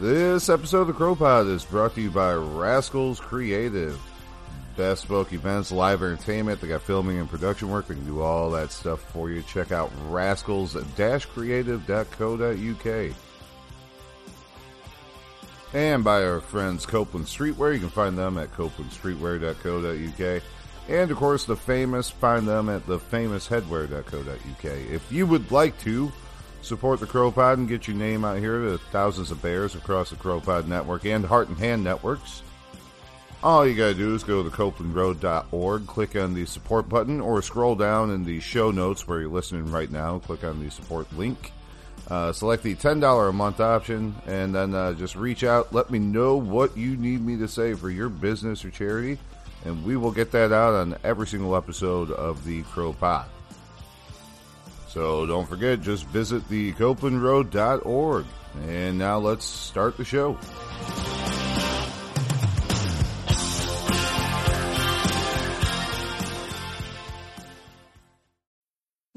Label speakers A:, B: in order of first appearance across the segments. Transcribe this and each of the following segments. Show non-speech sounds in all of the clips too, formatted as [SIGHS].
A: This episode of the CROpod is brought to you by Rascals Creative. Best Bespoke events, live entertainment. They got filming and production work. They can do all that stuff for you. Check out rascals-creative.co.uk. And by our friends Copeland Streetwear. You can find them at copelandstreetwear.co.uk. And of course, the famous, find them at thefamousheadwear.co.uk. If you would like to support the CROpod and get your name out here to thousands of bears across the CROpod network and Heart and Hand networks, all you gotta do is go to copelandroad.org, click on the support button, or scroll down in the show notes where you're listening right now. Click on the support link. Uh, select the $10 a month option, and then uh, just reach out. Let me know what you need me to say for your business or charity, and we will get that out on every single episode of the CROpod. So don't forget, just visit the copelandroad.org. And now let's start the show.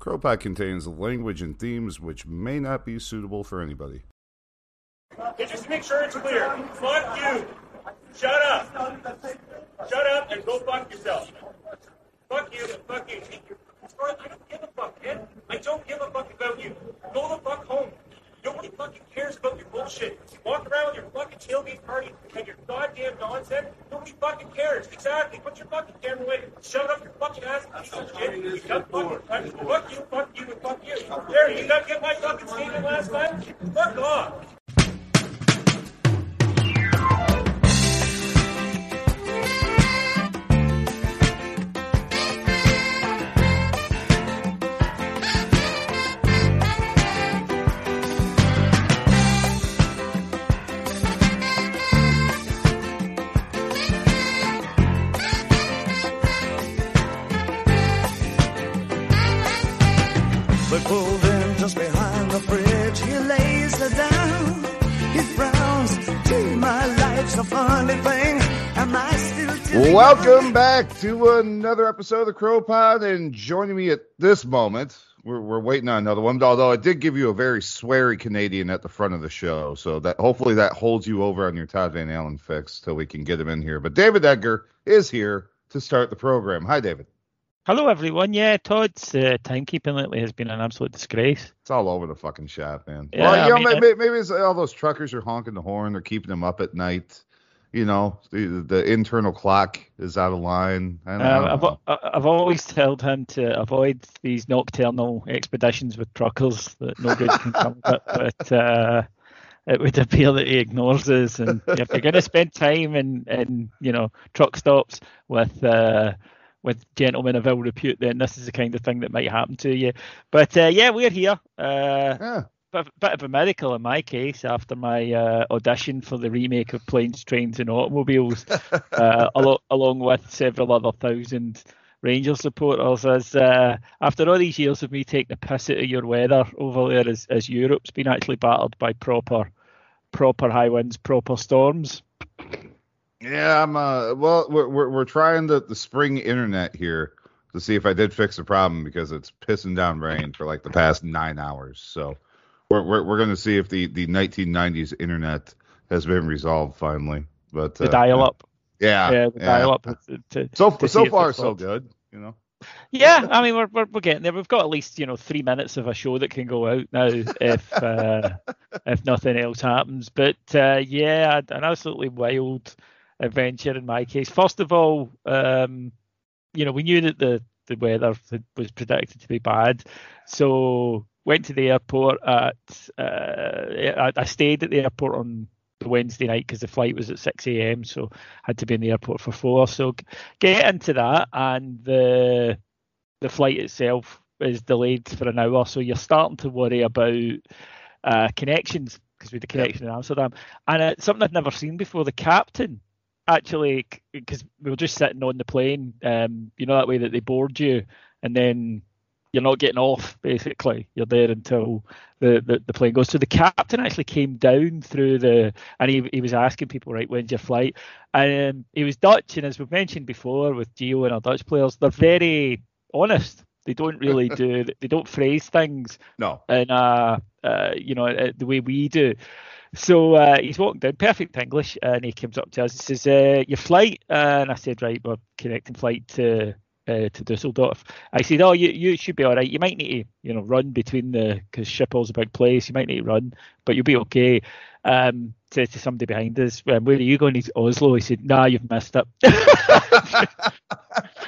A: CROpod contains language and themes which may not be suitable for anybody.
B: Okay, just to make sure it's clear, fuck you. Shut up. Shut up and go fuck yourself. Fuck you fuck you. I don't give a fuck, man. I don't give a fuck about you. Go the fuck home. Nobody fucking cares about your bullshit. You walk around with your fucking tailgate party and your goddamn nonsense. Nobody fucking cares. Exactly. Put your fucking camera away. Shut up your fucking ass, piece of shit. You got fucking fuck you, fuck you, and fuck you. There, you got get my fucking statement last time? Fuck off.
A: Welcome back to another episode of the CROpod, and joining me at this moment, we're, we're waiting on another one. Although I did give you a very sweary Canadian at the front of the show, so that hopefully that holds you over on your Todd Van Allen fix till we can get him in here. But David Edgar is here to start the program. Hi, David.
C: Hello, everyone. Yeah, Todd's uh, timekeeping lately has been an absolute disgrace.
A: It's all over the fucking shop, man.
C: Yeah,
A: well, you
C: I
A: know,
C: mean,
A: may-
C: I-
A: may- maybe it's all those truckers are honking the horn. They're keeping them up at night. You know, the, the internal clock is out of line. I
C: Uh, I've. I- I've always told him to avoid these nocturnal expeditions with truckers that no good can come of it, [LAUGHS] but uh, it would appear that he ignores us. And if you're going to spend time in, in you know truck stops with uh, with gentlemen of ill repute, then this is the kind of thing that might happen to you. But uh, yeah, we're here. Uh,
A: Yeah.
C: bit, bit of a miracle in my case after my uh, audition for the remake of Planes, Trains and Automobiles, [LAUGHS] uh, along, along with several other thousand Rangers supporters. As uh, after all these years of me taking the piss out of your weather over there, as, as Europe's been actually battered by proper, proper high winds, proper storms.
A: Yeah, I'm. Uh, well, we're we're, we're trying the the spring internet here to see if I did fix the problem because it's pissing down rain for like the past nine hours. So we're we're, we're going to see if the the 1990s internet has been resolved finally. But
C: The
A: uh,
C: dial up,
A: yeah,
C: yeah, the dial up. To, to,
A: So
C: to
A: so far so
C: worked.
A: good. You know.
C: Yeah, I mean we're, we're we're getting there. We've got at least you know three minutes of a show that can go out now if [LAUGHS] uh, if nothing else happens. But uh, yeah, an absolutely wild adventure in my case. First of all, um, you know we knew that the the weather was predicted to be bad, so went to the airport at uh, I, stayed at the airport on the Wednesday night because the flight was at 6 a.m. So had to be in the airport for four. So get into that, and the the flight itself is delayed for an hour. So you're starting to worry about uh, connections because we had a connection in Amsterdam, and uh, something I'd never seen before. The captain actually, because we were just sitting on the plane, um, you know that way that they board you, and then you're not getting off. Basically, you're there until the, the, the plane goes. So the captain actually came down through the, and he he was asking people, right, when's your flight? And um, he was Dutch, and as we've mentioned before with Gio and our Dutch players, they're very honest. They don't really [LAUGHS] do. They don't phrase things
A: No.
C: in uh, uh you know uh, the way we do. So uh, he's walking down, perfect English, and he comes up to us. He says, uh, "Your flight?" Uh, and I said, "Right, we're connecting flight to uh, to Dusseldorf." I said, "Oh, you you should be all right. You might need to, you know, run between the because Schiphol's a big place. You might need to run, but you'll be okay." Um, says to somebody behind us, um, "Where are you going?" He's Oslo. He said, "Nah, you've missed it." [LAUGHS]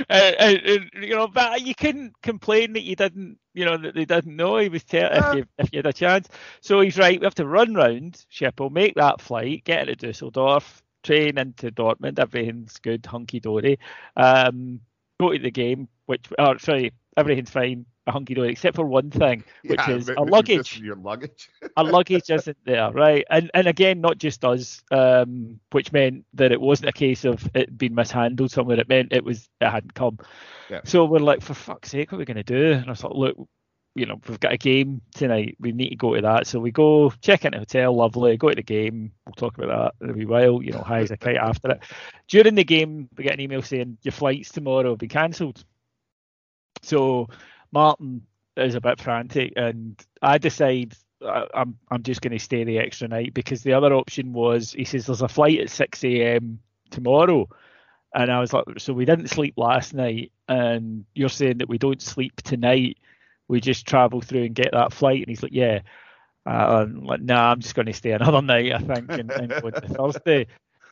C: and, and, and, you know, but you couldn't complain that you didn't, you know, that they didn't know. He was tell if uh. you if you had a chance. So he's right. We have to run round Schiphol, make that flight, get into Dusseldorf, train into Dortmund. Everything's good, hunky dory. Um, go to the game, which, oh, sorry, everything's fine, hunky dory, except for one thing, which
A: Yeah,
C: is
A: a
C: luggage
A: Your luggage. [LAUGHS]
C: a luggage isn't there, right? And and again, not just us, um, which meant that it wasn't a case of it being mishandled somewhere. It meant it was it hadn't come.
A: Yeah.
C: So we're like, for fuck's sake, what are we going to do? And I thought, look, you know, we've got a game tonight. We need to go to that. So we go check in the hotel, lovely. Go to the game. We'll talk about that in a wee while. You know, high as a kite after it. During the game, we get an email saying your flights tomorrow have been cancelled. So Martin is a bit frantic, and I decide I- I'm I'm just going to stay the extra night because the other option was he says there's a flight at 6 a.m. tomorrow, and I was like, so we didn't sleep last night, and you're saying that we don't sleep tonight, we just travel through and get that flight, and he's like, yeah. Uh, I'm like, nah, I'm just going to stay another [LAUGHS] night, I think, and, and go to Thursday.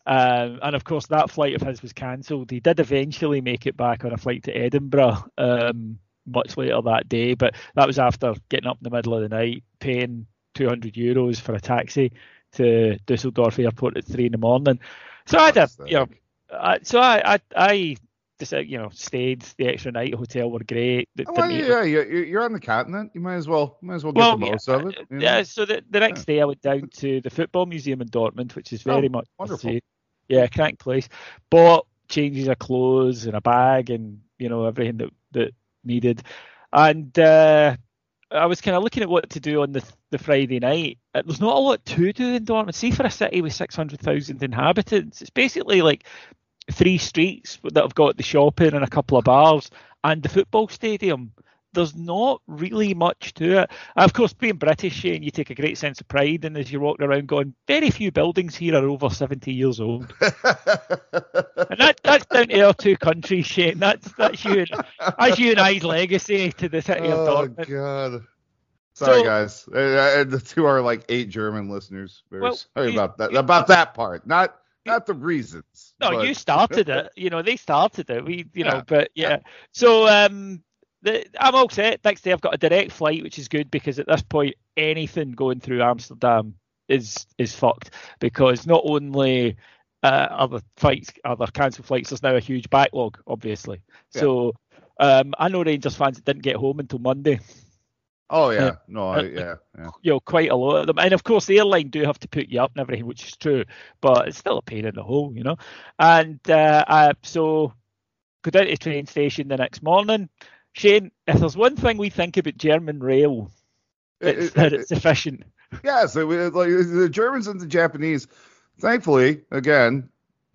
C: Um, and of course, that flight of his was cancelled. He did eventually make it back on a flight to Edinburgh um, much later that day, but that was after getting up in the middle of the night, paying 200 euros for a taxi to Dusseldorf Airport at three in the morning. So I had a, you know. I, so I, I, I just, uh, you know, stayed the extra night. Hotel were great.
A: Well,
C: eat-
A: yeah, you- you- you're on the continent. You might as well, might as well get
C: well,
A: the
C: yeah,
A: most of it. you know?
C: yeah. So the, the next day I went down to the football museum in Dortmund, which is very
A: Oh,
C: much the
A: wonderful.
C: Yeah, crank place. Bought changes of clothes and a bag and you know everything that that needed. And uh, I was kind of looking at what to do on the the Friday night. Uh, There's not a lot to do in Dortmund. See, for a city with 600,000 inhabitants, it's basically like three streets that have got the shopping and a couple of bars and the football stadium. There's not really much to it. Of course, being British, Shane, you take a great sense of pride, and as you're walking around, going, very few buildings here are over 70 years old, [LAUGHS] and that, that's down to our two countries, Shane. That's that's you, and, that's you and I's legacy to the city of
A: oh
C: Dortmund.
A: god. Sorry,
C: So-
A: guys. Uh, uh, the two are like eight German listeners. Very
C: Well,
A: sorry
C: you-
A: about that. About that part, not not the reasons.
C: No,
A: but-
C: you started it. You know, they started it. We, you know,
A: Yeah.
C: but yeah. So um, the, I'm all set. Next day, I've got a direct flight, which is good because at this point, anything going through Amsterdam is is fucked because not only uh, other flights, other cancelled flights, there's now a huge backlog, obviously.
A: Yeah.
C: So um, I know Rangers fans that didn't get home until Monday.
A: Oh yeah,
C: Uh,
A: no, I,
C: uh,
A: yeah, yeah.
C: You know, quite a lot of them, and of course the airline do have to put you up and everything, which is true, but it's still a pain in the hole, you know. And uh, I, so go down to the train station the next morning. Shane, if there's one thing we think about German rail, it's
A: it-
C: that it's efficient.
A: yeah, so we, like the Germans and the Japanese, thankfully, again,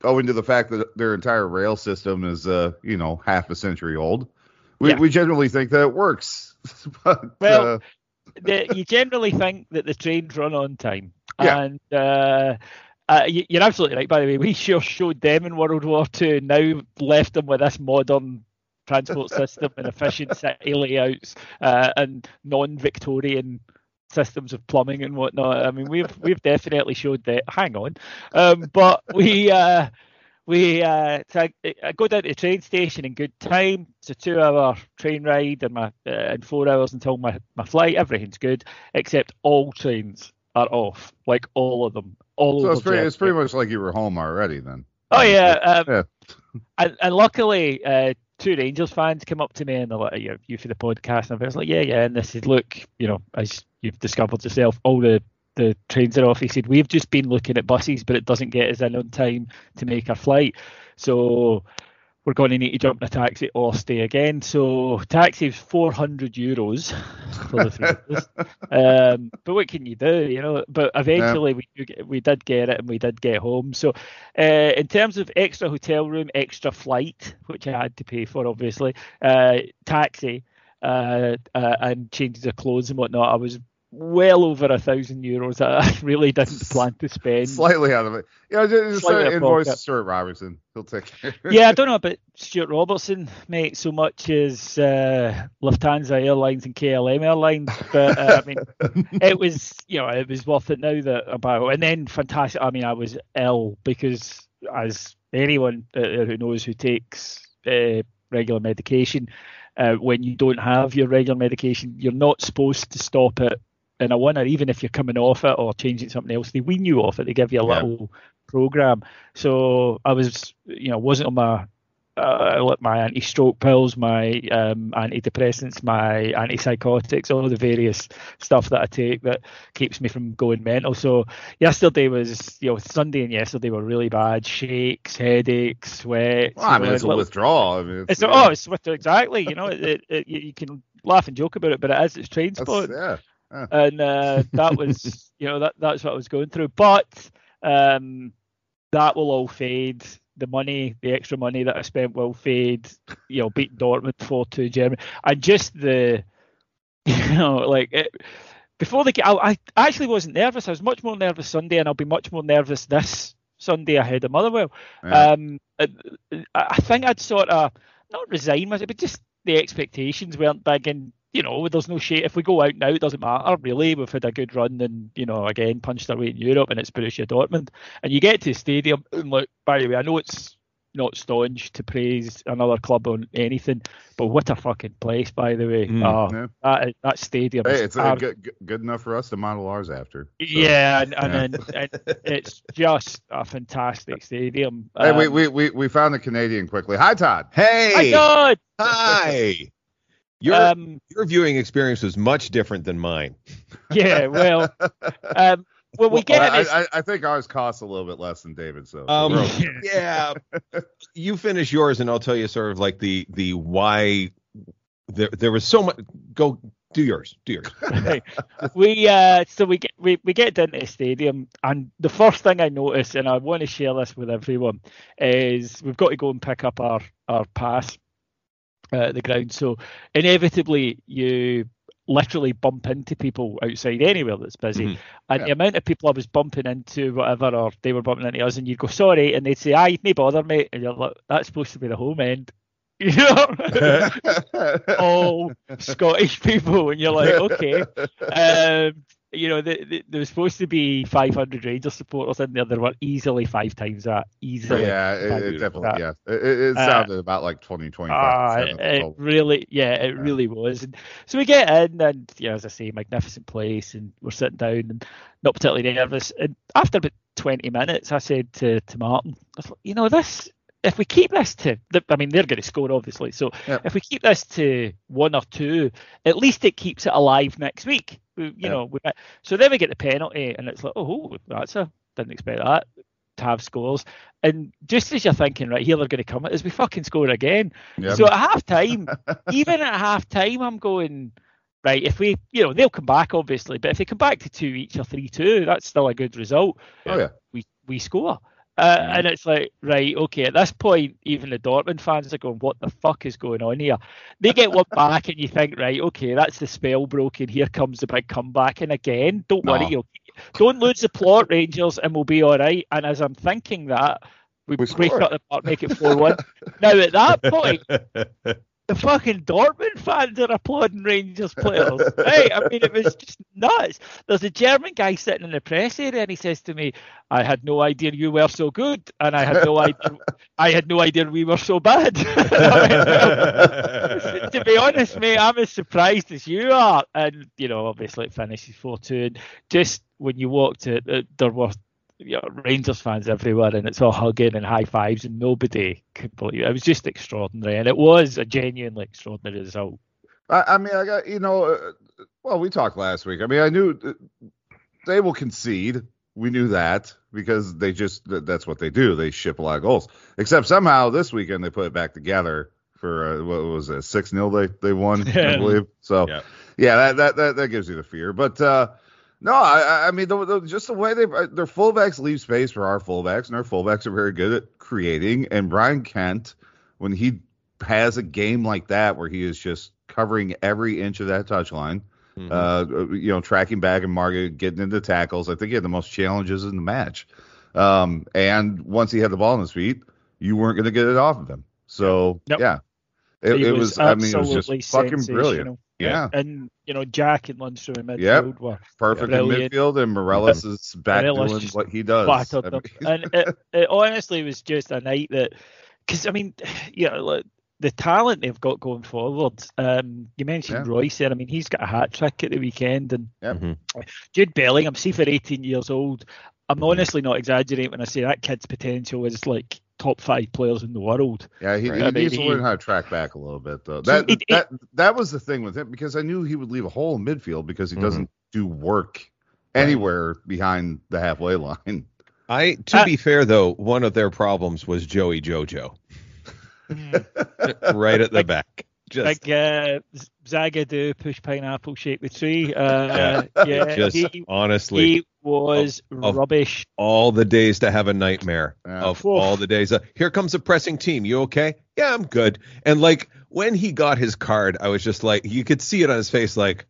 A: owing to the fact that their entire rail system is, uh, you know, half a century old, we,
C: Yeah.
A: we generally think that it works. [LAUGHS] but,
C: Well,
A: uh,
C: the, you generally think that the trains run on time,
A: Yeah.
C: and uh, uh, you, you're absolutely right. By the way, we sure showed them in World War Two, and now left them with this modern transport system and efficient city layouts uh, and non-Victorian systems of plumbing and whatnot. I mean, we've we've definitely showed that. Hang on, um, but we. Uh, we uh, so I, I go down to the train station in good time. It's a two-hour train ride, and my uh, and four hours until my, my flight. Everything's good except all trains are off, like all of them. All
A: so it's pretty, it's pretty much like you were home already then.
C: Oh yeah, um,
A: Yeah.
C: and, and luckily, uh, two Rangers fans come up to me and they're like, "Are you, you for the podcast?" And I was like, "Yeah, yeah." And they said, "Look, you know, as you've discovered yourself, all the the trains are off. He said we've just been looking at buses, but it doesn't get us in on time to make our flight. So we're going to need to jump in a taxi or stay again. So taxi is 400 euros for the three of us. [LAUGHS] Um, but what can you do, you know? But eventually yeah. we do get, we did get it and we did get home. So uh, in terms of extra hotel room, extra flight, which I had to pay for, obviously, uh, taxi. Uh, uh and changes of clothes and whatnot. I was well over a thousand euros that [LAUGHS] I really didn't plan to spend.
A: Slightly out of it. Yeah, just, just invoice Stewart Robertson. He'll take care.
C: yeah, I don't know about Stewart Robertson, mate, so much as uh, Lufthansa Airlines and KLM Airlines, but uh, I mean, [LAUGHS] it was you know it was worth it now that about and then fantastic. I mean, I was ill because as anyone uh, who knows who takes uh, regular medication. Uh, when you don't have your regular medication, you're not supposed to stop it in a or even if you're coming off it or changing something else, they wean you off it. They give you a yeah. little program. So I was, you know, wasn't on my uh, my anti-stroke pills, my um, antidepressants, my antipsychotics, all the various stuff that I take that keeps me from going mental. So yesterday was, you know, Sunday and yesterday were really bad. Shakes, headaches, sweat.
A: Well, I mean, it's a withdrawal. I mean,
C: it's, it's yeah. oh, it's exactly. You know, it, it, it, you can laugh and joke about it, but it is. It's transport.
A: Yeah [LAUGHS]
C: and uh, that was [LAUGHS] you know that that's what I was going through. But um, that will all fade. The money, the extra money that I spent will fade. You know, beating Dortmund four two Germany, and just the [LAUGHS] you know like it, before the game, I, I actually wasn't nervous. I was much more nervous Sunday, and I'll be much more nervous this Sunday ahead of Motherwell. Yeah. Um, I, I think I'd sort of not resign myself, but just the expectations weren't big, and you know, there's no shame. If we go out now, it doesn't matter really. We've had a good run and, you know, again, punched our way in Europe and it's Borussia Dortmund. And you get to the stadium and look, by the way, I know it's not staunch to praise another club on anything, but what a fucking place, by the way. Mm, oh, yeah. that, that stadium.
A: Hey, it's uh, good, good, enough for us to model ours after.
C: So. Yeah, and, and, yeah. and, it's just a fantastic stadium.
A: Hey, um, we, we, we, we found the Canadian quickly. Hi, Todd.
D: Hey.
C: Hi, Todd.
D: Hi. Your um, your viewing experience was much different than mine. [LAUGHS]
C: Yeah, well, um, well, we get
A: well, I, I, I, think ours cost a little bit less than David. So
D: um, [LAUGHS] yeah, you finish yours, and I'll tell you sort of like the the why there there was so much. Go do yours. Do yours. [LAUGHS]
C: we uh, so we get we, we get into the stadium, and the first thing I notice, and I want to share this with everyone, is we've got to go and pick up our our pass uh, the ground. So inevitably, you literally bump into people outside anywhere that's busy. Mm-hmm. And yeah. the amount of people I was bumping into, whatever, or they were bumping into us, and you'd go, sorry, and they'd say, aye, no bother, mate. And you're like, that's supposed to be the home end. [LAUGHS] You know, [LAUGHS] all Scottish people, and you're like, okay. [LAUGHS] Um, you know, the, the, there was supposed to be 500 Rangers supporters in there. There were easily five times that. Easily.
A: Yeah, it, it definitely. That. Yeah, it, it uh, sounded uh, about like 20, 25. Uh,
C: it really, yeah, it yeah. really was. And so we get in, and you know, as I say, magnificent place, and we're sitting down and not particularly nervous. And after about 20 minutes, I said to to Martin, I thought, you know, this if we keep this to, I mean, they're going to score obviously. So yep. if we keep this to one or two, at least it keeps it alive next week. You yep. know, we, so then we get the penalty, and it's like, oh, that's a didn't expect that to have scores. And just as you're thinking, right here, they're going to come as we fucking score again. Yep. So at half time, even at half time, I'm going. Right, if we, you know, they'll come back obviously, but if they come back to two each or three two, that's still a good result.
A: Oh yeah,
C: we we score. Uh, and it's like, right, okay, at this point, even the Dortmund fans are going, what the fuck is going on here? They get one [LAUGHS] back, and you think, right, okay, that's the spell broken. Here comes the big comeback. And again, don't no. worry, you'll, don't lose the plot, Rangers, and we'll be all right. And as I'm thinking that, we, we break up the part, make it 4 1. now, at that point, [LAUGHS] the fucking Dortmund fans are applauding Rangers players. [LAUGHS] hey, I mean, it was just nuts. There's a German guy sitting in the press area, and he says to me, "I had no idea you were so good, and I had no [LAUGHS] idea, I had no idea we were so bad." [LAUGHS] to be honest, mate, I'm as surprised as you are. And you know, obviously, it finishes four two, and just when you walked it, uh, there were you know, Rangers fans everywhere, and it's all hugging and high fives, and nobody could believe it. It was just extraordinary, and it was a genuinely extraordinary result.
A: I, I mean, I got you know, uh, well, we talked last week. I mean, I knew. Uh, they will concede. We knew that because they just that's what they do. They ship a lot of goals. Except somehow this weekend they put it back together for uh, what was it six 0 they they won I [LAUGHS] believe. So
D: Yeah.
A: yeah, that, that that that gives you the fear. But uh, no, I I mean the, the, just the way they their fullbacks leave space for our fullbacks, and our fullbacks are very good at creating. And Ryan Kent, when he has a game like that where he is just covering every inch of that touchline,
D: Mhm.
A: uh, you know, tracking back and Margaret getting into tackles. I think he had the most challenges in the match. Um, and once he had the ball in his feet, you weren't going to get it off of him. So
C: Yep.
A: yeah, it,
C: He
A: it was. I mean, it was
C: absolutely
A: just fucking brilliant.
C: Sensational.
A: Yeah,
C: And you know, Jack and Lundstram in midfield
A: Yep.
C: were
A: perfect
C: Brilliant.
A: in midfield, and Morelos is back
C: Morelos
A: doing what he does.
C: battered
A: I
C: them.
A: mean, [LAUGHS]
C: and it, it honestly was just a night that, because I mean, [SIGHS] you know, like, the talent they've got going forward. Um, you mentioned
A: Yeah.
C: Reus there. I mean, he's got a hat trick at the weekend, and
A: Yep.
D: Mhm.
C: Jude Bellingham, see for 18 years old. I'm
A: Mm-hmm.
C: honestly not exaggerating when I say that kid's potential is like top five players in the world.
A: yeah, he,
D: Right.
A: he
C: I mean,
A: needs to
C: he-
A: learn how to track back a little bit, though. That
C: it- it-
A: that that was the thing with him because I knew he would leave a hole in midfield because he
D: Mhm.
A: doesn't do work anywhere behind the halfway line.
D: I to
C: Uh,
D: be fair though, one of their problems was Joey Jojo right at the
C: Like-
D: back. Just
C: like uh, Z- Zagadou push pineapple shake the tree. Uh, yeah,
D: just
C: he,
D: honestly
C: he was
D: of-
C: rubbish.
D: all the days to have a nightmare
A: Yeah.
D: of
C: Oof.
D: all the days. Uh, here comes a pressing team. You okay? Yeah, I'm good. And like when he got his card, I was just like, you could see it on his face, like,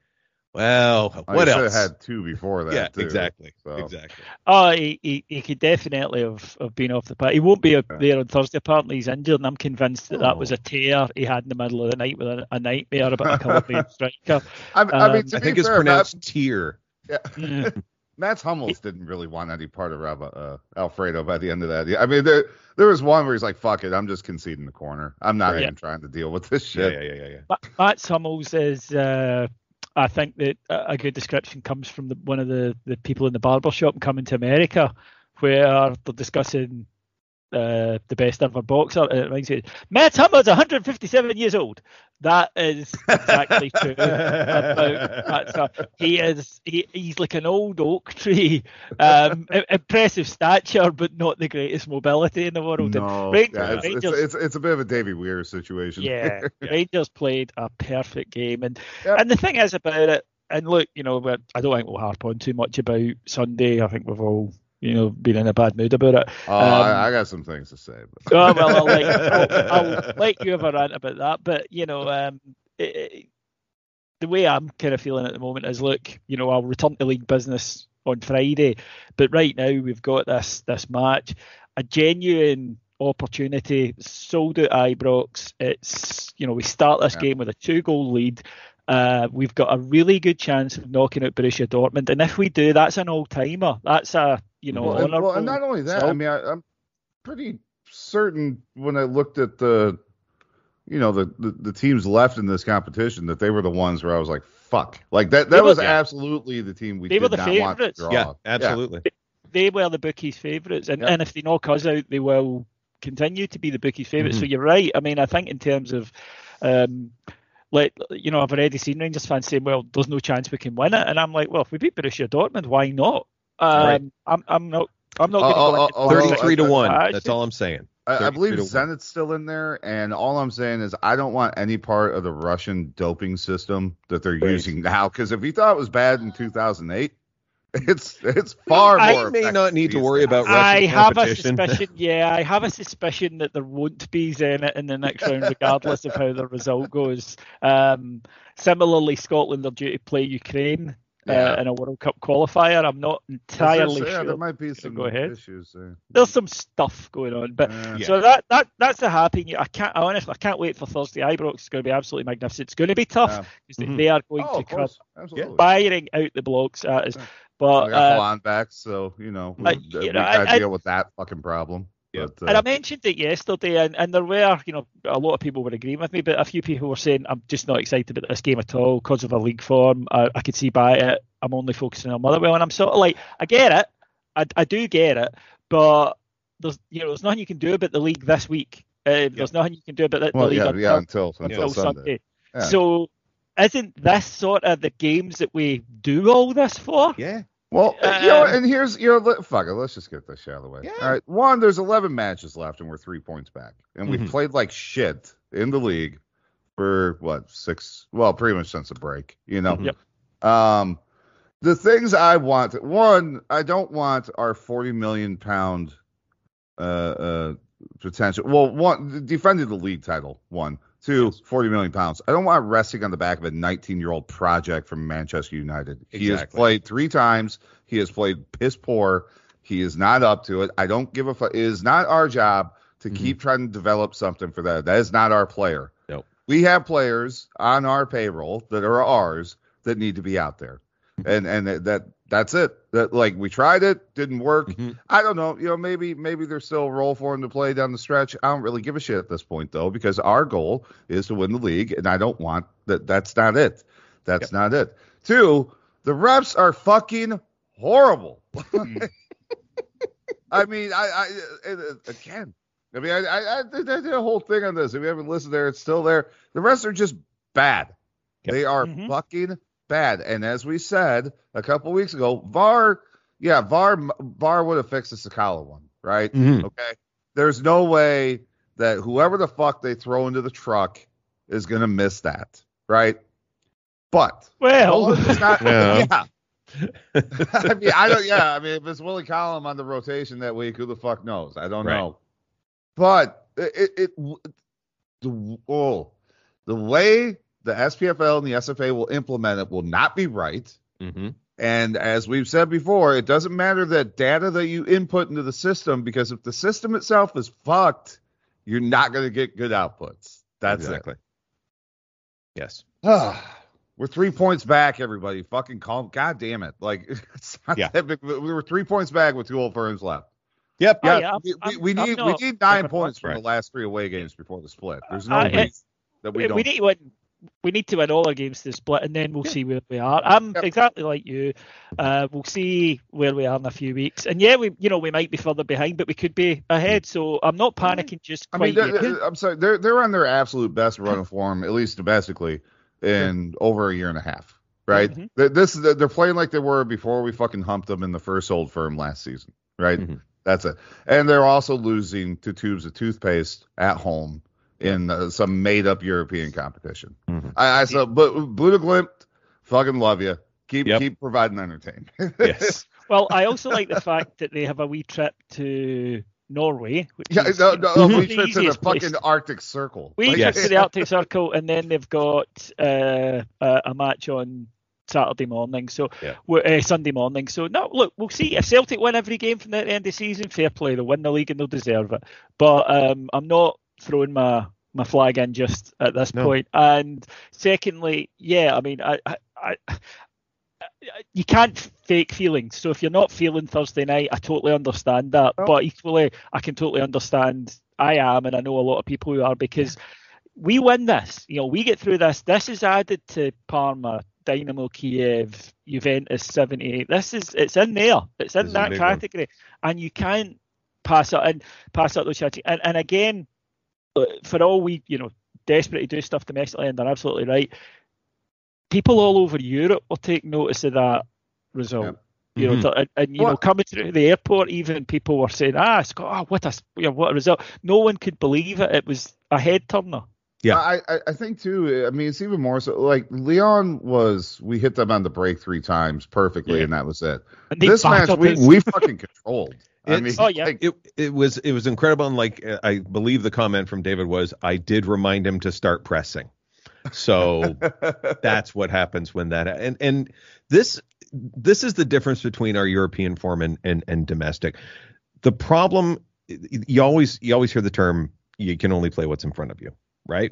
D: well,
A: I
D: what
A: should
D: else?
A: have had two before that.
D: yeah,
A: too,
D: exactly,
A: so.
D: exactly.
C: Oh, he, he, he could definitely have, have been off the pitch. He won't be up
A: Yeah.
C: there on Thursday. Apparently, he's injured, and I'm convinced that that was
A: Oh.
C: a tear he had in the middle of the night with a, a nightmare about a Colombian [LAUGHS] striker.
A: I, I
C: Um,
A: mean, to
D: I
A: be
D: think it's
A: fair,
D: pronounced tier.
A: Matt, yeah, [LAUGHS] Mats Hummels didn't really want any part of Rob, uh, Alfredo by the end of that. I mean, there there was one where he's like, "Fuck it, I'm just conceding the corner. I'm not
D: Right.
A: even trying to deal with this shit."
D: yeah, yeah, yeah, yeah.
C: Ma- Matt Hummels is, uh, I think that a a good description comes from the, one of the, the people in the barber shop coming to America, where they're discussing uh, the best ever boxer. It reminds me, Matt Hummels, 157 years old. That is exactly true [LAUGHS] about Matt He is he, he's like an old oak tree. Um, impressive stature, but not the greatest mobility in the world.
A: No,
C: Rangers-
A: yeah, it's, it's,
C: Rangers-
A: it's, it's a bit of a Davy Weir situation.
C: yeah, [LAUGHS] Rangers played a perfect game, and
A: Yep.
C: and the thing is about it, and look, you know, I don't think we'll harp on too much about Sunday. I think we've all, you know, been in a bad mood about it.
A: Oh,
C: Um,
A: I, I got some things to say. But.
C: Oh well, I'll let, I'll, [LAUGHS] I'll let you have a rant about that. But you know, um, it, it- the way I'm kind of feeling at the moment is, look, you know, I'll return to league business on Friday, but right now we've got this this match, a genuine opportunity, sold out Ibrox. It's you know, we start this
A: Yeah.
C: game with a two goal lead. Uh, we've got a really good chance of knocking out Borussia Dortmund, and if we do, that's an all timer. That's a you know,
A: well, and, well, and not only that, I mean, I, I'm pretty certain when I looked at the, you know, the, the the teams left in this competition that they were the ones where I was like, fuck, like that. That
C: were-
A: was
C: yeah.
A: absolutely the team we
C: They
A: did
C: were the
A: not want to
C: favourites.
A: draw.
D: Yeah, absolutely.
C: they were the bookies' favourites, and,
A: Yeah.
C: and if they knock us out, they will continue to be the bookies' favorites
A: Mm-hmm.
C: So you're right. I mean, I think in terms of, um, like you know, I've already seen Rangers fans saying, "Well, there's no chance we can win it," and I'm like, "Well, if we beat Borussia Dortmund, why not?" Um,
D: Right.
C: I'm I'm not I'm not going to go
A: uh,
C: into
A: uh.
D: Thirty-three to one.
C: I-
D: That's all I'm saying.
A: I, I believe
D: to one.
A: Zenit's still in there, and all I'm saying is I don't want any part of the Russian doping system that they're
D: Right.
A: using now. Because if you thought it was bad in 2008, [LAUGHS] it's it's far
C: I
A: more.
D: may not need to
A: these
D: worry
A: days.
D: about
C: I
D: Russian
C: have a
D: competition.
C: suspicion. [LAUGHS] Yeah, I have a suspicion that there won't be Zenit in the next [LAUGHS] round, regardless of how the result goes. Um, similarly, Scotland are due to play Ukraine
A: Yeah.
C: uh, in a World Cup qualifier. I'm not entirely
A: yeah,
C: sure.
A: there might be some
C: go ahead.
A: issues there.
C: There's some stuff going on, but
A: Uh,
D: Yeah.
C: so that that that's a happy. new- I can't. I honestly, I can't wait for Thursday. Ibrox is going to be absolutely magnificent. It's going to be tough
A: Yeah.
C: because
D: Mhm.
C: they are going
A: Oh,
C: to
A: of
C: come
A: course,
C: firing out the blocks at us.
A: Yeah.
C: But
A: we got
C: uh,
A: back, so you know we,
C: Uh,
A: we
C: know,
A: gotta
C: I- I-
A: deal with that fucking problem.
D: Yeah.
A: But,
C: And
A: uh,
C: I mentioned it yesterday, and, and there were, you know, a lot of people were agreeing with me, but a few people were saying, I'm just not excited about this game at all because of a league form. I, I could see by it. I'm only focusing on Motherwell. And I'm sort of like, I get it. I, I do get it. But there's, you know, there's nothing you can do about the league this week. Uh, There's nothing you can do about the, the league
A: yeah,
C: until,
A: yeah, until until,
C: until
A: Sunday.
C: Sunday.
A: Yeah.
C: So isn't this sort of the games that we do all this for?
D: Yeah.
A: Well,
C: Uh,
A: you know, and here's you know, let, fuck it. Let's just get this shit out of the way.
D: Yeah.
A: All right, one, there's 11 matches left, and we're three points back, and we've
D: Mhm.
A: played like shit in the league for what six? Well, pretty much since the break. You know.
D: Yep.
A: Um, the things I want. One, I don't want our 40 million pound uh uh potential. Well, one defending the league title. One. Two, 40 million pounds. I don't want resting on the back of a 19 year old project from Manchester United. He has played three times. He has played piss poor. He is not up to it. I don't give a fuck. It is not our job to
D: Mhm.
A: keep trying to develop something for that. That is not our player.
D: Nope.
A: We have players on our payroll that are ours that need to be out there. And and that- that that's it. That like we tried it, didn't work.
D: Mhm.
A: I don't know. You know, maybe maybe there's still a role for him to play down the stretch. I don't really give a shit at this point though, because our goal is to win the league, and I don't want that. That's not it. That's not it. Two, the refs are fucking horrible. [LAUGHS] I mean, I, I it- again. I mean, I, I, I did a whole thing on this. If you haven't listened there, it's still there. The refs are just bad.
D: Yep.
A: They are
C: Mhm.
A: fucking bad. And as we said a couple weeks ago, VAR, yeah, VAR, VAR would have fixed the Sakala one, right?
D: Mhm.
A: Okay. There's no way that whoever the fuck they throw into the truck is gonna miss that, right? But
C: Well,
A: not, [LAUGHS]
D: Yeah. [LAUGHS]
A: yeah. [LAUGHS] I mean, I don't. Yeah, I mean, if it's Willie Collum on the rotation that week, who the fuck knows? I don't
D: Right.
A: know. But it, it, it the oh, the way the SPFL and the SFA will implement it will not be right.
D: Mhm.
A: And as we've said before, it doesn't matter that data that you input into the system because if the system itself is fucked, you're not going to get good outputs. That's
D: exactly. Yes. [SIGHS]
A: we're three points back, everybody. Fucking calm. God damn it. Like, [LAUGHS] it's not
D: Yeah.
A: that big. We were three points back with two old firms left.
D: Yep.
C: Oh,
A: Yeah,
C: yeah,
A: we, we, we
C: I'm
A: need we need nine points
C: for
A: from
D: it.
A: the last three away games before the split. There's no
C: I-
A: reason that we
C: we,
A: don't.
C: we need to win. We need to win all our games to split, and then we'll see where we are. I'm
A: Yep.
C: exactly like you. Uh, we'll see where we are in a few weeks, and yeah, we you know we might be further behind, but we could be ahead. So I'm not panicking just
A: I mean, they're- they're- I'm sorry, they're they're on their absolute best run of form, at least domestically, in over a year and a half. Right?
C: Mhm.
A: Th- This is they're playing like they were before we fucking humped them in the first old firm last season. Right?
D: Mhm.
A: That's it. And they're also losing to tubes of toothpaste at home in uh, some made up European competition.
D: Mhm.
A: I, I so but Bodø/Glimt, fucking love you. Keep
D: Yep.
A: keep providing entertainment. [LAUGHS]
D: Yes.
C: Well, I also like the fact that they have a wee trip to Norway. Which
A: yeah,
C: is,
A: no,
C: you know,
A: no,
C: the
A: we trip to the
C: easiest place
A: fucking Arctic Circle.
C: We
A: Like-
C: trip
D: Yes.
C: to the [LAUGHS] Arctic Circle, and then they've got uh, a, a match on Saturday morning, so
D: Yeah.
C: uh, Sunday morning. So no, look, we'll see if Celtic win every game from the end of the season. Fair play, they'll win the league and they'll deserve it. But um, I'm not throwing my my flag in just at this
D: No.
C: point. And secondly, yeah, I mean, I, I, I you can't fake feelings. So if you're not feeling Thursday night, I totally understand that. But equally, I can totally understand. I am, and I know a lot of people who are because we win this. You know, we get through this. This is added to Parma, Dynamo Kiev, Juventus 78. This is it's in there. It's in that
D: one.
C: category, and you can't pass it and pass up those chances. And and again, for all we you know desperate to do stuff domestically, and they're absolutely right. People all over Europe will take notice of that result. You know,
D: Mhm.
C: and, and you know, coming through the airport, even people were saying, "Ah, Scott, oh, what a you know, what a result!" No one could believe it. It was a head turner.
D: Yeah.
A: I, I I think too. I mean, it's even more so. Like Lyon was, we hit them on the break three times perfectly,
C: Yeah.
A: and that was it. This match, we we fucking controlled. [LAUGHS] I mean,
C: Oh, yeah.
A: like,
D: it it was it was incredible and like I believe the comment from David was I did remind him to start pressing. So [LAUGHS] that's what happens when that and and this this is the difference between our European form and and, and domestic. The problem you always you always hear the term you can only play what's in front of you, right?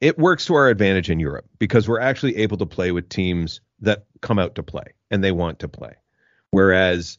D: It works to our advantage in Europe because we're actually able to play with teams that come out to play and they want to play. Whereas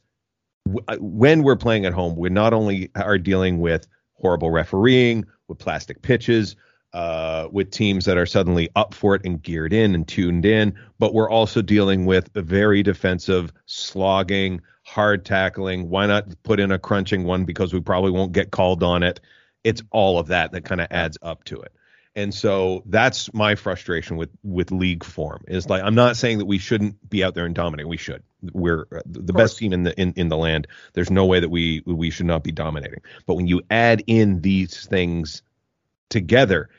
D: w- uh, when we're playing at home, we not only are dealing with horrible refereeing, with plastic pitches, uh, with teams that are suddenly up for it and geared in and tuned in, but we're also dealing with a very defensive, slogging, hard tackling. Why not put in a crunching one because we probably won't get called on it? It's all of that that kind of adds up to it. And so that's my frustration with with league form is like I'm not saying that we shouldn't be out there and dominating. We should. We're uh, the best team in the in, in the land. There's no way that we we should not be dominating. But when you add in these things together,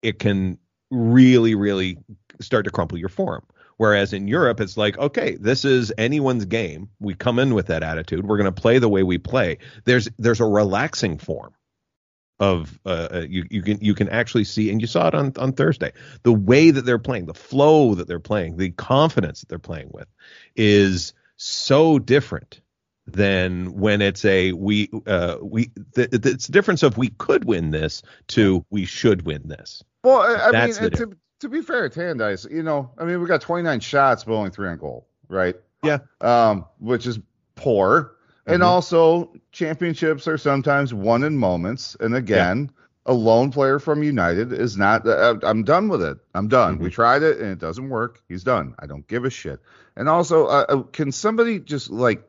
D: it can really really start to crumple your form. Whereas in Europe, it's like, okay, this is anyone's game. We come in with that attitude. We're going to play the way we play. There's there's a relaxing form of uh, uh, you you can you can actually see and you saw it on on Thursday the way that they're playing the flow that they're playing the confidence that they're playing with is so different than when it's a we uh we th- it's the difference of we could win this to we should win this
A: Well, I, I
D: That's
A: mean, to, to be fair, Tannadice, you know, I mean, we got 29 shots, but only three on goal, right?
D: Yeah.
A: Um, which is poor. And
D: Mhm.
A: also, championships are sometimes won in moments. And again, a lone player from United is not. Uh, I'm done with it. I'm done.
D: Mm-hmm.
A: We tried it and it doesn't work. He's done. I don't give a shit. And also, uh, uh, can somebody just like?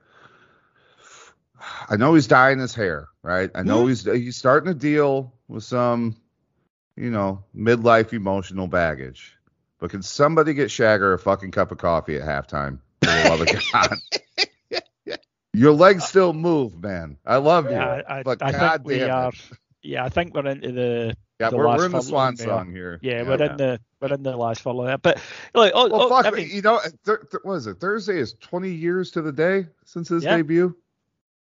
A: I know he's dyeing his hair, right? I know he's he's starting to deal with some, you know, midlife emotional baggage. But can somebody get Shagger a fucking cup of coffee at halftime? For the love of God. Your legs still move, man. I love you.
C: Yeah, I, I,
A: but
C: I
A: God
C: think we
A: it.
C: are. Yeah, I think we're into the.
A: Yeah,
C: the
A: we're, we're in the swan
C: there.
A: song here.
C: Yeah, we're in the we're in the last furlong there. But like, oh,
A: Well,
C: oh,
A: fuck,
C: I mean,
A: you know, th- th- what is it? Thursday is 20 years to the day since his
C: Yeah.
A: debut.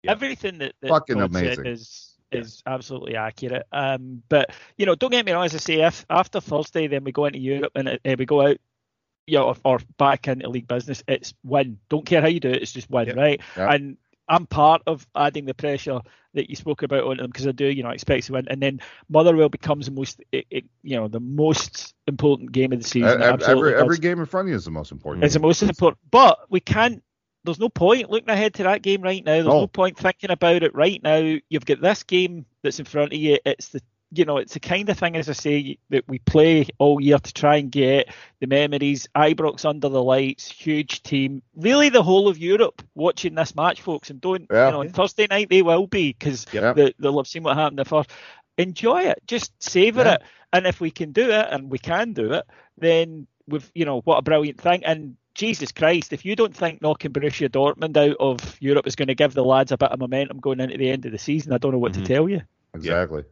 D: Yeah.
C: everything that, that
A: Fucking amazing.
C: is is absolutely accurate. Um, but you know, don't get me wrong. As I say, if after Thursday, then we go into Europe and uh, we go out, you know, or, or back into league business. It's win. Don't care how you do it. It's just win,
D: Yep.
C: right?
A: Yep.
C: And I'm part of adding the pressure that you spoke about on them because I do, you know, expect to win. And then Motherwell becomes the most, it, it, you know, the most important game of the season. It
A: Every, every, every game in front of you is the most important.
C: It's the most important. But we can't. There's no point looking ahead to that game right now. There's
A: No.
C: no point thinking about it right now. You've got this game that's in front of you. It's the you know it's the kind of thing, as I say, that we play all year to try and get the memories. Ibrox under the lights, huge team. Really, the whole of Europe watching this match, folks. And don't
A: Yeah.
C: you know? On Thursday night they will be because
A: Yep.
C: they, they'll have seen what happened the first. Enjoy it. Just savor
A: Yeah.
C: it. And if we can do it, and we can do it, then we've you know what a brilliant thing. And Jesus Christ, if you don't think knocking Borussia Dortmund out of Europe is going to give the lads a bit of momentum going into the end of the season, I don't know what
D: Mhm.
C: to tell you.
A: Exactly.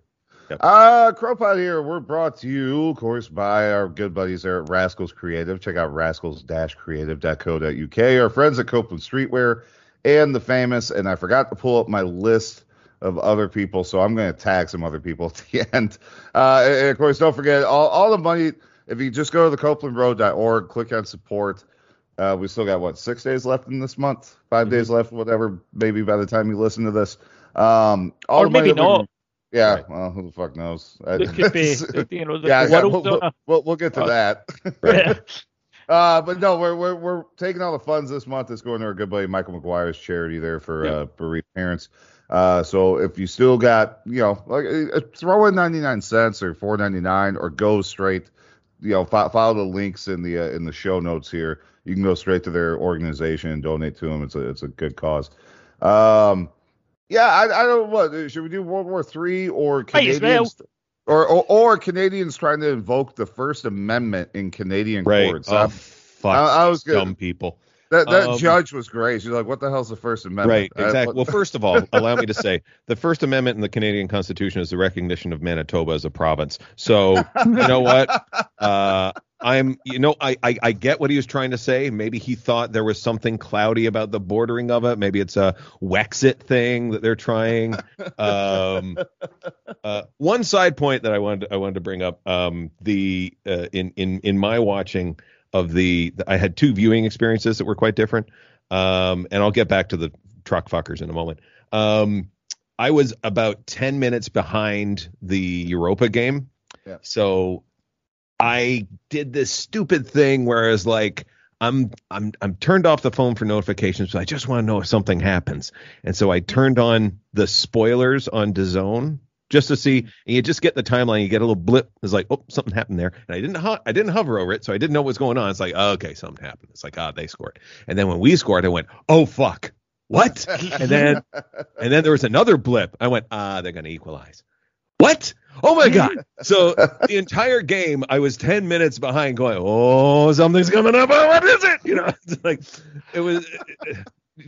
D: Yep.
A: Uh, CROpod here. We're brought to you, of course, by our good buddies there at Rascals Creative. Check out rascals-creative.co.uk. Our friends at Copeland Streetwear and the famous, and I forgot to pull up my list of other people, so I'm going to tag some other people [LAUGHS] at the end. Uh, and, of course, don't forget all, all the money. If you just go to the copelandroad.org, click on support. Uh, we still got what six days left in this month, 5 days left, whatever. Maybe by the time you listen to this, um, all
C: Or
A: the money
C: maybe
A: that we-
C: not.
A: Yeah,
D: Right.
A: well, who the fuck knows? [LAUGHS]
C: It could be, you know, [LAUGHS] the,
A: yeah, yeah, we'll, we'll, we'll, we'll get to
C: Uh,
A: that. [LAUGHS] Uh, but no, we're, we're we're taking all the funds this month. It's going to our good buddy Michael McGuire's charity there for
D: Yeah.
A: uh, bereaved parents. Uh, so if you still got, you know, like uh, throw in 99 cents or 4.99 or go straight, you know, fo- follow the links in the uh, in the show notes here. You can go straight to their organization and donate to them. It's a it's a good cause. Um, yeah, I, I don't know what should we do World War Three or
C: Might as.
A: Canadians or, or or Canadians trying to invoke the First Amendment in Canadian
D: right
A: courts.
D: oh,
A: I'm-
D: fuck
A: I- I was good.
D: dumb people
A: that that
D: Um,
A: judge was great. She's like, "What the hell's the First Amendment?"
D: Right, exactly.
A: what-
D: Well, first of all, allow me to say the First Amendment in the Canadian Constitution is the recognition of Manitoba as a province. So, you know what? [LAUGHS] Uh, I'm, you know, I, I I get what he was trying to say. Maybe he thought there was something cloudy about the bordering of it. Maybe it's a Wexit thing that they're trying. Um, uh, one side point that I wanted I wanted to bring up. Um, the uh, in in in my watching of the, I had two viewing experiences that were quite different. Um, and I'll get back to the truck fuckers in a moment. Um, I was about 10 minutes behind the Europa game.
A: Yeah.
D: So I did this stupid thing where I was like, I'm I'm I'm turned off the phone for notifications, but I just want to know if something happens. And so I turned on the spoilers on DAZN just to see, and you just get the timeline. You get a little blip. It's like, oh, something happened there, and I didn't ho- I didn't hover over it, so I didn't know what was going on. It's like, oh, okay, something happened. It's like, ah, they scored. And then when we scored, I went, oh fuck, what? [LAUGHS] and then [LAUGHS] and then there was another blip. I went, ah, they're gonna equalize. What? Oh my god! [LAUGHS] So the entire game, I was ten minutes behind, going, "Oh, something's coming up! Oh, what is it?" You know, [LAUGHS] it's like it was.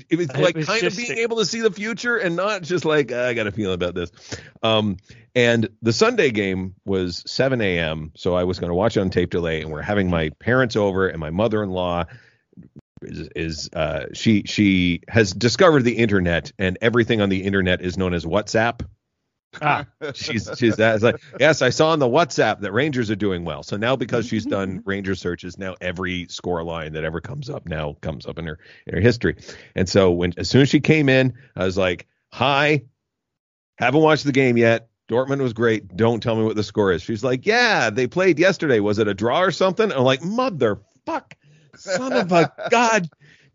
D: It was [LAUGHS]
C: It
D: like
C: was
D: kind of being
C: a-
D: able to see the future and not just like "Ah, I got a feeling about this. Um, and the Sunday game was 7 a.m. So I was going to watch it on tape delay, and we're having my parents over, and my mother-in-law is, is uh, she she has discovered the internet, and everything on the internet is known as WhatsApp
C: Ah,
D: she's she's that it's like yes i saw on the whatsapp that rangers are doing well. So now because she's done [LAUGHS] ranger searches now every score line that ever comes up now comes up in her in her history. And so when as soon as she came in i was like hi haven't watched the game yet. Dortmund was great. Don't tell me what the score is. She's like yeah they played yesterday. Was it a draw or something? I'm like motherfuck son of a [LAUGHS] god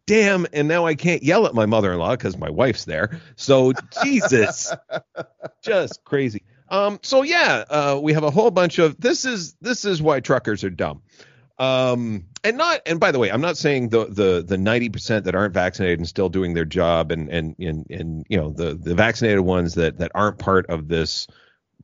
D: damn and now i can't yell at my mother-in-law because my wife's there so jesus [LAUGHS] just crazy. Um, so yeah, uh, we have a whole bunch of this is this is why truckers are dumb. Um, and not and by the way, I'm not saying the the the 90% that aren't vaccinated and still doing their job and and and, and you know the the vaccinated ones that that aren't part of this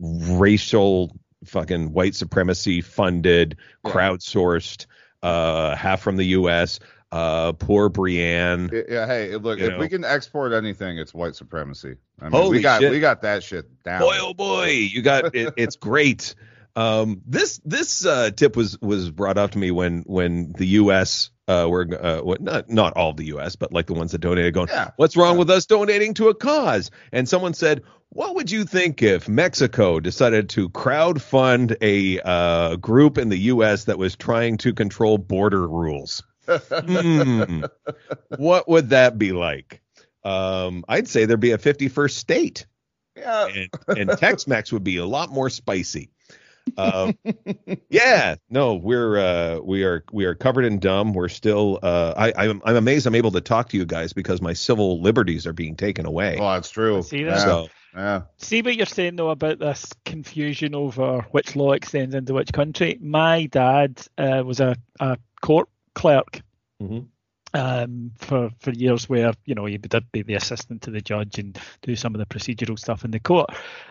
D: racial fucking white supremacy funded crowdsourced uh half from the US uh poor Brienne
A: Yeah, hey, look, if we can export anything, it's white supremacy. I mean,
D: Holy
A: we got
D: shit.
A: we got that shit down.
D: boy oh boy you got it, [LAUGHS] it's great um this this uh tip was was brought up to me when when the us uh were uh what not not all the us but like the ones that donated going
A: Yeah.
D: what's wrong with us donating to a cause and someone said what would you think if mexico decided to crowd fund a uh group in the us that was trying to control border rules Hmm. what would that be like um i'd say there'd be a 51st state
A: Yeah.
D: and, and Tex-Mex would be a lot more spicy. Um, [LAUGHS] yeah, no, we're uh, we are we are covered in dumb. We're still. Uh, I I'm, I'm amazed I'm able to talk to you guys because my civil liberties are being taken away.
A: Oh, that's true.
C: See that?
A: Yeah.
D: so
A: yeah.
C: see what you're saying though about this confusion over which law extends into which country. My dad uh, was a, a court clerk
D: Mhm.
C: um, for for years, where you know he would be the assistant to the judge and do some of the procedural stuff in the court.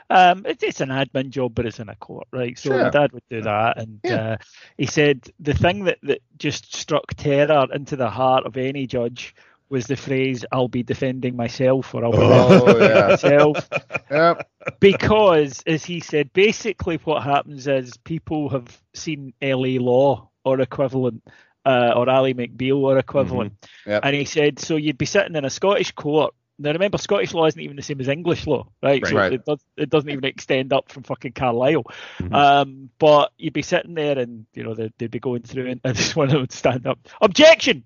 C: Um, it, it's an admin job, but it's in a court, right? So
A: Sure.
C: my dad would do that, and
A: Yeah.
C: uh, he said the thing that that just struck terror into the heart of any judge was the phrase "I'll be defending myself" or "I'll be
A: Oh, yeah.
C: myself." [LAUGHS]
A: Yeah.
C: because, as he said, basically what happens is people have seen LA Law or equivalent, uh, or Ally McBeal or equivalent,
A: Yep.
C: and he said so you'd be sitting in a Scottish court. Now remember, Scottish law isn't even the same as English law, right? So
A: Right.
C: it, does, it doesn't even extend up from fucking Carlisle.
D: Mhm.
C: Um, but you'd be sitting there, and you know they'd, they'd be going through, and, [LAUGHS] and this one would stand up, objection,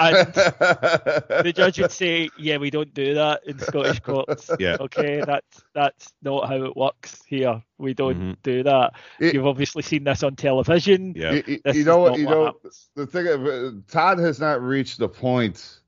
C: and [LAUGHS] the judge would say, "Yeah, we don't do that in Scottish courts.
D: Yeah.
C: Okay, that's that's not how it works here. We don't
D: Mhm.
C: do that.
A: It-
C: You've obviously seen this on television.
D: yeah,
A: You, you- you know what? You
C: what
A: know
C: happens.
A: the thing. of, uh, Todd has not reached the point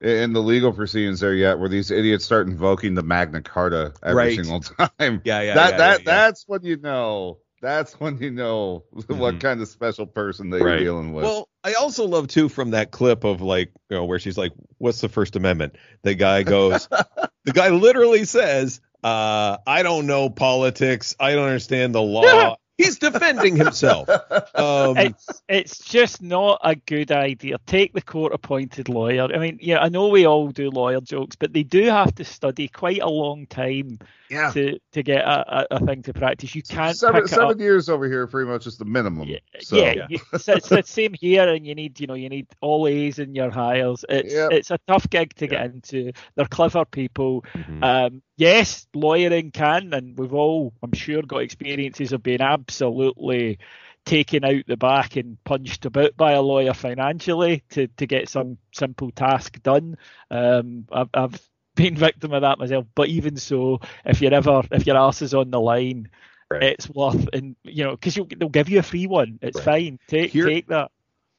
A: in the legal proceedings there yet where these idiots start invoking the Magna Carta every
D: Right.
A: single [LAUGHS] time.
D: yeah, yeah.
A: that
D: yeah,
A: that
D: yeah, yeah.
A: that's when you know. That's when you know [LAUGHS] what
D: Mhm.
A: kind of special person that
D: Right.
A: you're dealing with.
D: Well, I also love too from that clip of like, you know, where she's like, "What's the First Amendment?" The guy goes, [LAUGHS] the guy literally says, uh, "I don't know politics. I don't understand the law." [LAUGHS] He's defending himself. Um,
C: It's it's just not a good idea. Take the court-appointed lawyer. I mean, yeah, I know we all do lawyer jokes, but they do have to study quite a long time
A: yeah.
C: to to get a, a, a thing to practice. You can't
A: seven,
C: pick it
A: seven
C: up.
A: years over here pretty much is the minimum.
C: Yeah,
A: so.
C: yeah,
D: Yeah.
C: it's, it's the same here, and you need, you know, you need all A's in your hires. It's
A: Yep.
C: it's a tough gig to get into. They're clever people.
D: mhm.
C: Um, yes, lawyering can, and we've all, I'm sure, got experiences of being absolutely taken out the back and punched about by a lawyer financially to, to get some simple task done. Um, I've, I've [LAUGHS] been victim of that myself. But even so, if you're ever, if your ass is on the line,
D: Right.
C: it's worth, and you know, because they'll give you a free one. It's
D: Right.
C: fine. Take
D: Here-
C: take that.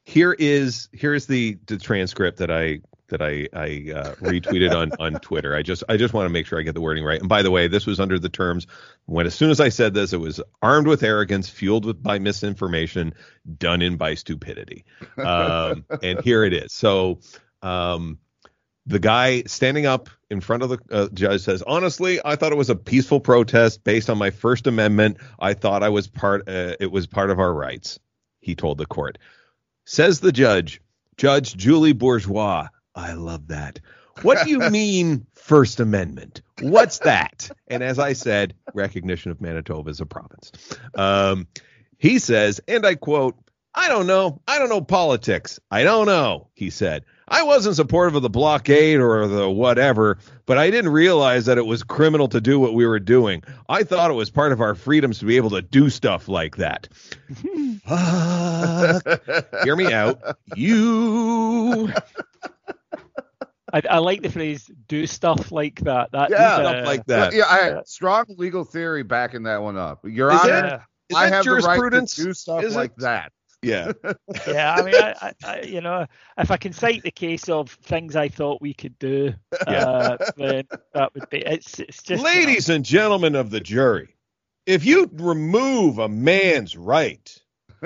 D: here is here is the the transcript that I that I I uh, retweeted on on Twitter. I just I just want to make sure I get the wording right. And by the way, this was under the terms when as soon as I said this, it was armed with arrogance, fueled with by misinformation, done in by stupidity. Um, [LAUGHS] and here it is. So um, the guy standing up in front of the uh, judge says, "Honestly, I thought it was a peaceful protest based on my First Amendment. I thought I was part. Uh, it was part of our rights." He told the court. Says the judge, Judge Julie Bourgeois. I love that. What do you [LAUGHS] mean First Amendment? What's that? And as I said, recognition of Manitoba as a province. Um, he says, and I quote, I don't know. I don't know politics. I don't know, he said. I wasn't supportive of the blockade or the whatever, but I didn't realize that it was criminal to do what we were doing. I thought it was part of our freedoms to be able to do stuff like that. [LAUGHS] Fuck. Hear me out. You.
C: I, I like the phrase "do stuff like that." That
A: Yeah.
C: is,
D: Stuff
C: uh,
D: like that.
A: yeah, I, strong legal theory backing that one up. Your
D: Is
A: Honor,
D: it?
C: yeah.
D: Is
A: I
D: that
A: have the right to do stuff
D: Is it?
A: like that.
D: Yeah. [LAUGHS]
C: yeah, I mean, I, I, I, you know, if I can cite the case of things I thought we could do, [LAUGHS] uh, then that would be. It's, it's just. you know,
D: Ladies and gentlemen of the jury, if you remove a man's right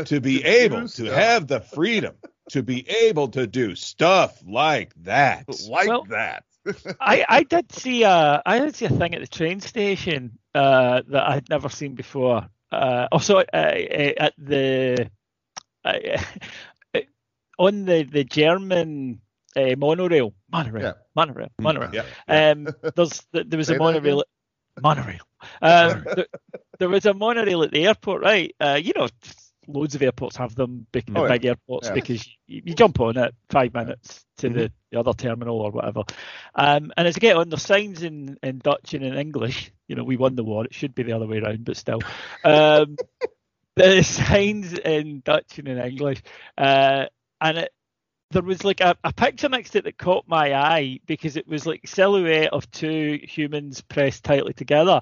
D: to be [LAUGHS] able to
A: stuff.
D: have the freedom to be able to do stuff like that,
A: Like
C: Well-
A: that.
C: I, I did see a I did see a thing at the train station uh, that I had never seen before. Uh, also uh, uh, at the uh, [LAUGHS] on the the German uh, monorail monorail
A: Yeah.
C: monorail monorail.
D: Yeah.
C: Um, [LAUGHS] there's there was
A: Say
C: a monorail monorail. Um, there, there was a monorail at the airport, right? Uh, you know, loads of airports have them, big,
A: Oh, yeah.
C: big airports,
A: Yeah.
C: because you, you jump on it five minutes to the, the other terminal or whatever. Um, and as you get on, there's signs in, in Dutch and in English. You know, we won the war. It should be the other way around, but still. Um, [LAUGHS] the signs in Dutch and in English. Uh, and it, there was like a, a picture next to it that caught my eye because it was like silhouette of two humans pressed tightly together.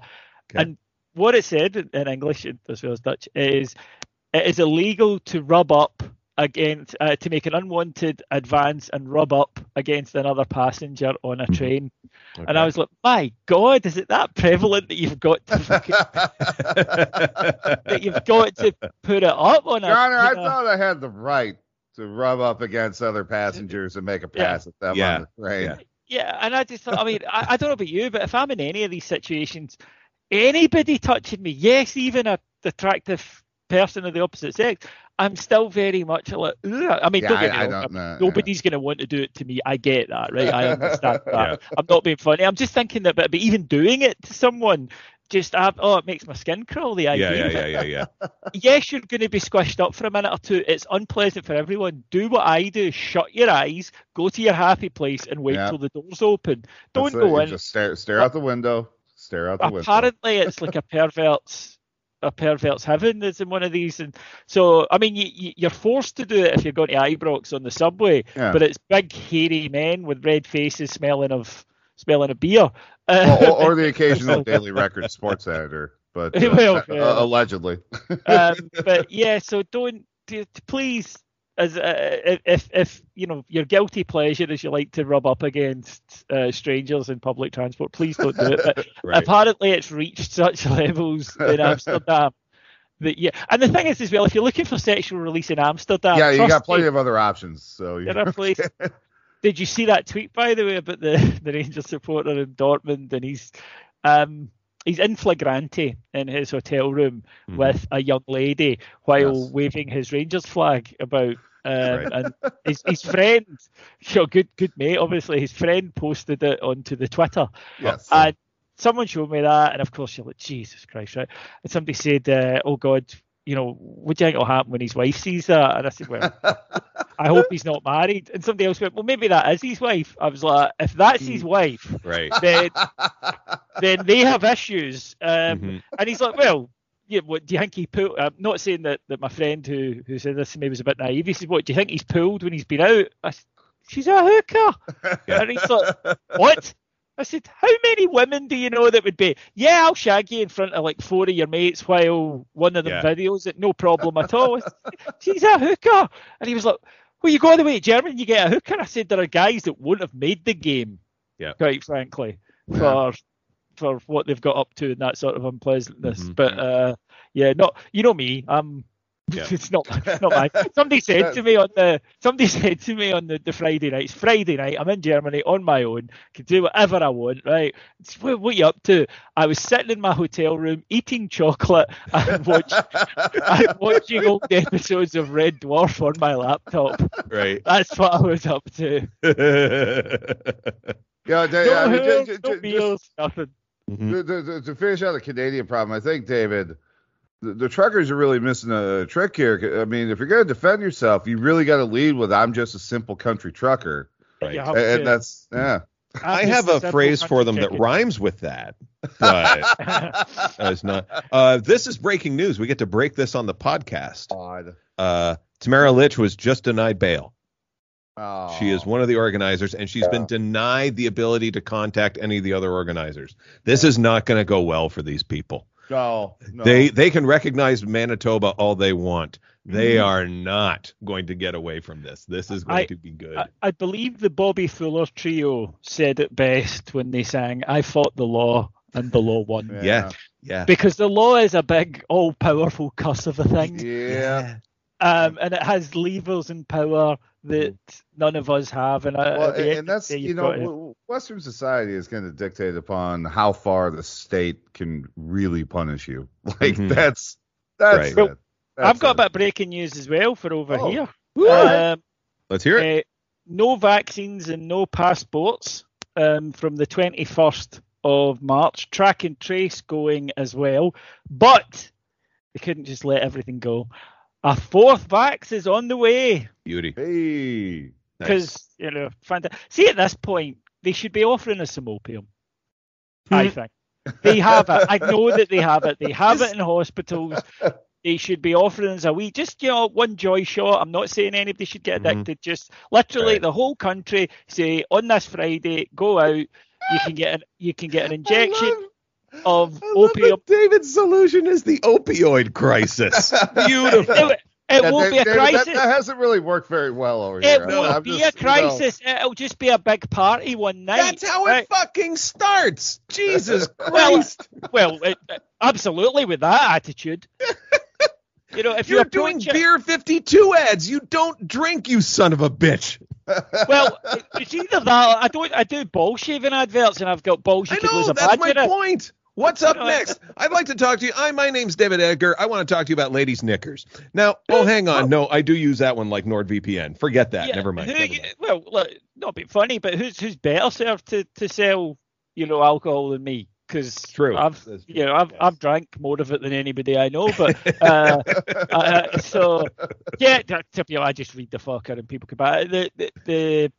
D: Okay.
C: And what it said in- in English as well as Dutch is it is illegal to rub up against uh, to make an unwanted advance and rub up against another passenger on a train. And I was like, my God, is it that prevalent that you've got to [LAUGHS] fucking- that you've got to put it up on a
A: Honor, I
C: know-
A: thought I had the right to rub up against other passengers and make a
C: Yeah.
A: pass at them
D: Yeah.
A: on the train.
D: Yeah.
C: Yeah, and I just thought, I mean, I, I don't know about you, but if I'm in any of these situations, anybody touching me, yes, even a attractive person of the opposite sex, I'm still very much like, "Ugh." I mean,
A: Yeah,
C: don't get me
A: I, I
C: wrong,
A: don't know.
C: nobody's going to want to do it to me. I get that, right? I understand that. I'm not being funny. I'm just thinking that, but, but even doing it to someone, just uh, oh, it makes my skin crawl. The idea.
D: yeah,
C: of it.
D: yeah, yeah, yeah. [LAUGHS]
C: yes, you're going to be squished up for a minute or two. It's unpleasant for everyone. Do what I do. Shut your eyes, go to your happy place, and wait
A: Yeah.
C: till the doors open. Don't
A: That's
C: go
A: you
C: in.
A: Just stare, stare out the window. Stare out the window.
C: Apparently, it's like a pervert's a pervert's heaven is in one of these, and so I mean, you, you're forced to do it if you're going to Ibrox on the subway.
A: Yeah.
C: But it's big, hairy men with red faces, smelling of smelling of beer. [LAUGHS]
A: Well, or, or the occasional [LAUGHS] Daily Record sports editor, but uh, [LAUGHS]
C: Well,
A: uh, allegedly.
C: um, but yeah, so don't please, as uh, if if you know your guilty pleasure is you like to rub up against uh, strangers in public transport, please don't do it. But [LAUGHS]
D: Right.
C: apparently, it's reached such [LAUGHS] levels in Amsterdam. That, yeah, and the thing is as well, if you're looking for sexual release in Amsterdam,
A: yeah, you got plenty
C: me,
A: of other options. So
C: there are places. [LAUGHS] Did you see that tweet by the way about the the Rangers supporter in Dortmund and he's um he's in flagrante in his hotel room
D: Mhm.
C: with a young lady while
A: Yes.
C: waving his Rangers flag about um, and [LAUGHS] his, his friend, you know, good good mate, obviously his friend posted it onto the Twitter
A: yes.
C: and someone showed me that, and of course you're like, Jesus Christ, right? And somebody said, uh, "Oh God, you know, what do you think will happen when his wife sees that?" And I said, "Well, [LAUGHS] I hope he's not married." And somebody else went, "Well, maybe that is his wife." I was like, "If that's his wife,
D: Right.
C: then [LAUGHS] then they have issues." Um,
D: Mhm.
C: And he's like, "Well." Yeah, what do you think he pulled? I'm not saying that, that my friend who who said this to me was a bit naive. He said, "What do you think he's pulled when he's been out?" I said, "She's a hooker." And he's like, what? I said, how many women do you know that would be, yeah, I'll shag you in front of like four of your mates while one of them
D: Yeah.
C: videos it, no problem at all. She's a hooker. And he was like, well, you go all the way to Germany, you get a hooker. I said, there are guys that won't have made the game,
D: Yeah.
C: quite frankly,
A: Yeah.
C: for for what they've got up to and that sort of unpleasantness.
D: Mhm.
C: But uh, yeah, not you know me, I'm
D: Yeah. [LAUGHS]
C: it's not not mine. [LAUGHS] Somebody said to me on the somebody [LAUGHS] said to me on the, the Friday night. It's Friday night. I'm in Germany on my own. Can do whatever I want. Right? It's, what, what you up to? I was sitting in my hotel room eating chocolate and watch, and watching old episodes of Red Dwarf on my laptop.
D: Right.
C: That's what I was up to.
A: Yeah, they,
C: No
A: I mean,
C: hair,
A: ju- ju-
C: no
A: ju-
C: meals, nothing.
A: To- to finish out the Canadian problem, I think David, the, the truckers are really missing a trick here. I mean, if you're going to defend yourself, you really got to lead with "I'm just a simple country trucker,"
D: Right.
C: You
A: and, and that's yeah.
D: I
C: I'm
D: have a phrase for them that rhymes with that, but [LAUGHS] it's not. Uh, this is breaking news. We get to break this on the podcast.
A: Odd.
D: Uh, Tamara Lich was just denied bail.
A: Oh.
D: She is one of the organizers, and she's been denied the ability to contact any of the other organizers. This is not going to go well for these people.
A: No, no.
D: They they can recognize Manitoba all they want. They
C: Mhm.
D: are not going to get away from this. This is going
C: I-
D: to be good.
C: I, I believe the Bobby Fuller trio said it best when they sang, I fought the law and the law won.
D: yeah, yeah.
C: Because the law is a big, all powerful cuss of a thing.
A: Yeah.
C: Um, and it has levers and power that none of us have. And, I,
A: Well, and, and that's you know,
C: to-
A: Western society is going to dictate upon how far the state can really punish you. [LAUGHS] Like
D: Mhm.
A: that's that's
D: Right.
A: it.
C: Well,
A: That's
C: I've got a bit of breaking news as well for over
A: Oh.
C: here. Um,
D: Let's hear it.
C: Uh, no vaccines and no passports um, from the 21st of March. Track and trace going as well. But they couldn't just let everything go. A fourth vax is on the way
D: Beauty.
A: Hey.
C: because, you know, fanta- see, at this point, they should be offering us some opium. I think. They have it. I know that they have it. They have it in hospitals. They should be offering us a wee, just you know, one joy shot. I'm not saying anybody should get
D: Mhm.
C: addicted. Just literally
D: Right.
C: the whole country say on this Friday, go out. You can get an you can get an injection of
D: I love
C: opium.
D: that David's solution is the opioid crisis. [LAUGHS] Beautiful.
C: It, it
A: Yeah,
C: won't be a
A: David, that-
C: crisis.
A: That, hasn't really worked very well over
C: it
A: here.
C: It won't
A: I'm
C: be
A: just,
C: a
A: you know,
C: crisis. It'll just be a big party one night.
D: That's how it
C: right?
D: fucking starts. Jesus [LAUGHS] Christ.
C: Well, it, absolutely with that attitude. [LAUGHS] You know, if
D: You're
C: you
D: doing
C: it-
D: Beer 52 ads. You don't drink, you son of a bitch.
C: Well, it's either that. I don't. I do ball shaving adverts, and I've got balls. You
D: I know,
C: lose
D: that's
C: badge
D: my point. What's up next? I'd like to talk to you. I, my name's David Edgar. I want to talk to you about ladies' knickers. Now, oh, hang on. No, I do use that one like NordVPN. Forget that.
C: Yeah,
D: Never mind.
C: who-
D: Never mind.
C: well, look, not be funny, but who's who's better served to, to sell, you know, alcohol than me? Because
D: True.
C: I've,
D: true,
C: you know, I've
D: yes.
C: I've drank more of it than anybody I know. But [LAUGHS] uh, uh, so yeah, that- you know, I just read the fucker and people come back. The the the,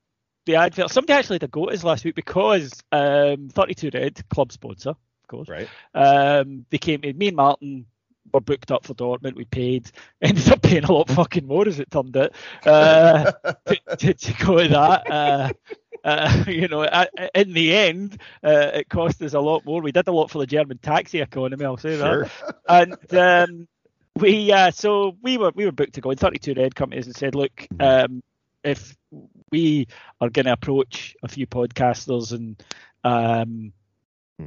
C: the advert. Somebody actually had to go to us last week because um, 32 Red club sponsor, course.
D: Right.
C: Um, they came in. Me and Martin were booked up for Dortmund. We paid. [LAUGHS] Ended up paying a lot fucking more as it turned out uh, to, [LAUGHS] to, to go to that. Uh, uh, [LAUGHS] you know, uh, in the end, uh, it cost us a lot more. We did a lot for the German taxi economy. I'll say that.
D: Sure.
C: And um, we, uh, so we were we were booked to go. And 32 Red companies and said, look, um, if we are going to approach a few podcasters and um,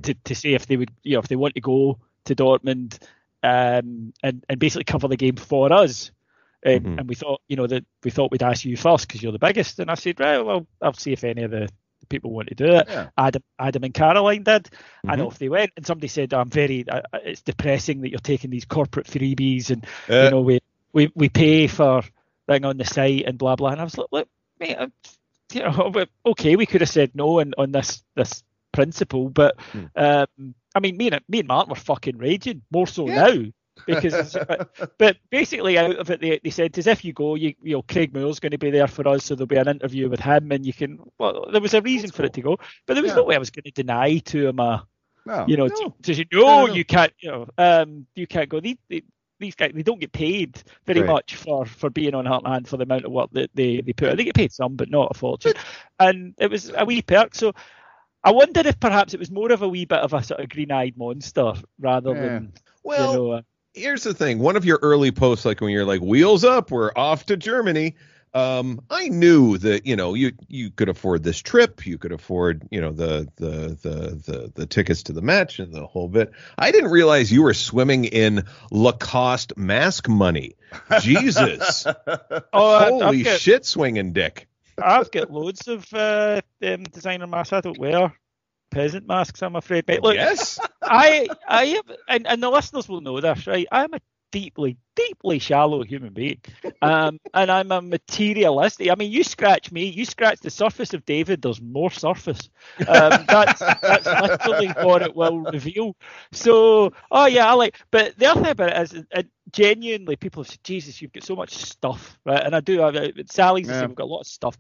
C: to, to see if they would, you know, if they want to go to Dortmund um, and and basically cover the game for us. Um,
D: Mhm.
C: And we thought, you know, that we thought we'd ask you first because you're the biggest. And I said, right, well, I'll see if any of the people want to do it.
A: Yeah.
C: Adam, Adam and Caroline did. I
D: Mhm.
C: know if they went, and somebody said, "I'm very. Uh, it's depressing that you're taking these corporate freebies, and
D: Uh,
C: you know we we we pay for thing on the site and blah blah." And I was like, "Look, mate, I'm, you know, [LAUGHS] okay, we could have said no on, on this this principle, but
D: Hmm.
C: um, I mean, me and me and Martin were fucking raging more so
A: Yeah.
C: now." Because, but, [LAUGHS] but basically, out of it, they, they said, "As if you go, you, you know, Craig Moore's going to be there for us, so there'll be an interview with him, and you can." Well, there was a reason
A: That's
C: for it to go, but there was
A: Yeah.
C: no way I was going to deny to him a,
A: no,
C: you know,
A: no.
C: to, to
A: No,
C: no,
A: no.
C: you can't, you know, um, you can't go. These, they, these guys, they don't get paid very
A: Right.
C: much for, for being on Heartland for the amount of work that they, they put. in. They get paid some, but not a fortune. And it was a wee perk. So I wondered if perhaps it was more of a wee bit of a sort of green-eyed monster rather
A: Yeah.
C: than,
D: well,
C: you know, uh,
D: here's the thing. One of your early posts, like when you're like, wheels up, we're off to Germany. um, I knew that you know you you could afford this trip, you could afford you know the the the the the tickets to the match and the whole bit. I didn't realize you were swimming in Lacoste mask money. Jesus, [LAUGHS]
C: Oh,
D: holy shit, swinging dick.
C: I've got loads of uh, um, designer masks. I don't wear peasant masks, I'm afraid. But look,
D: yes,
C: I, I have, and, and the listeners will know this, right? I'm a deeply, deeply shallow human being, um, [LAUGHS] and I'm a materialistic. I mean, you scratch me, you scratch the surface of David. There's more surface. Um, [LAUGHS] that's that's literally what it will reveal. So, oh yeah, I like. But the other thing about it is, genuinely, people have said, "Jesus, you've got so much stuff," right? And I do. I, Sally's
A: Yeah.
C: We've got a lot of stuff.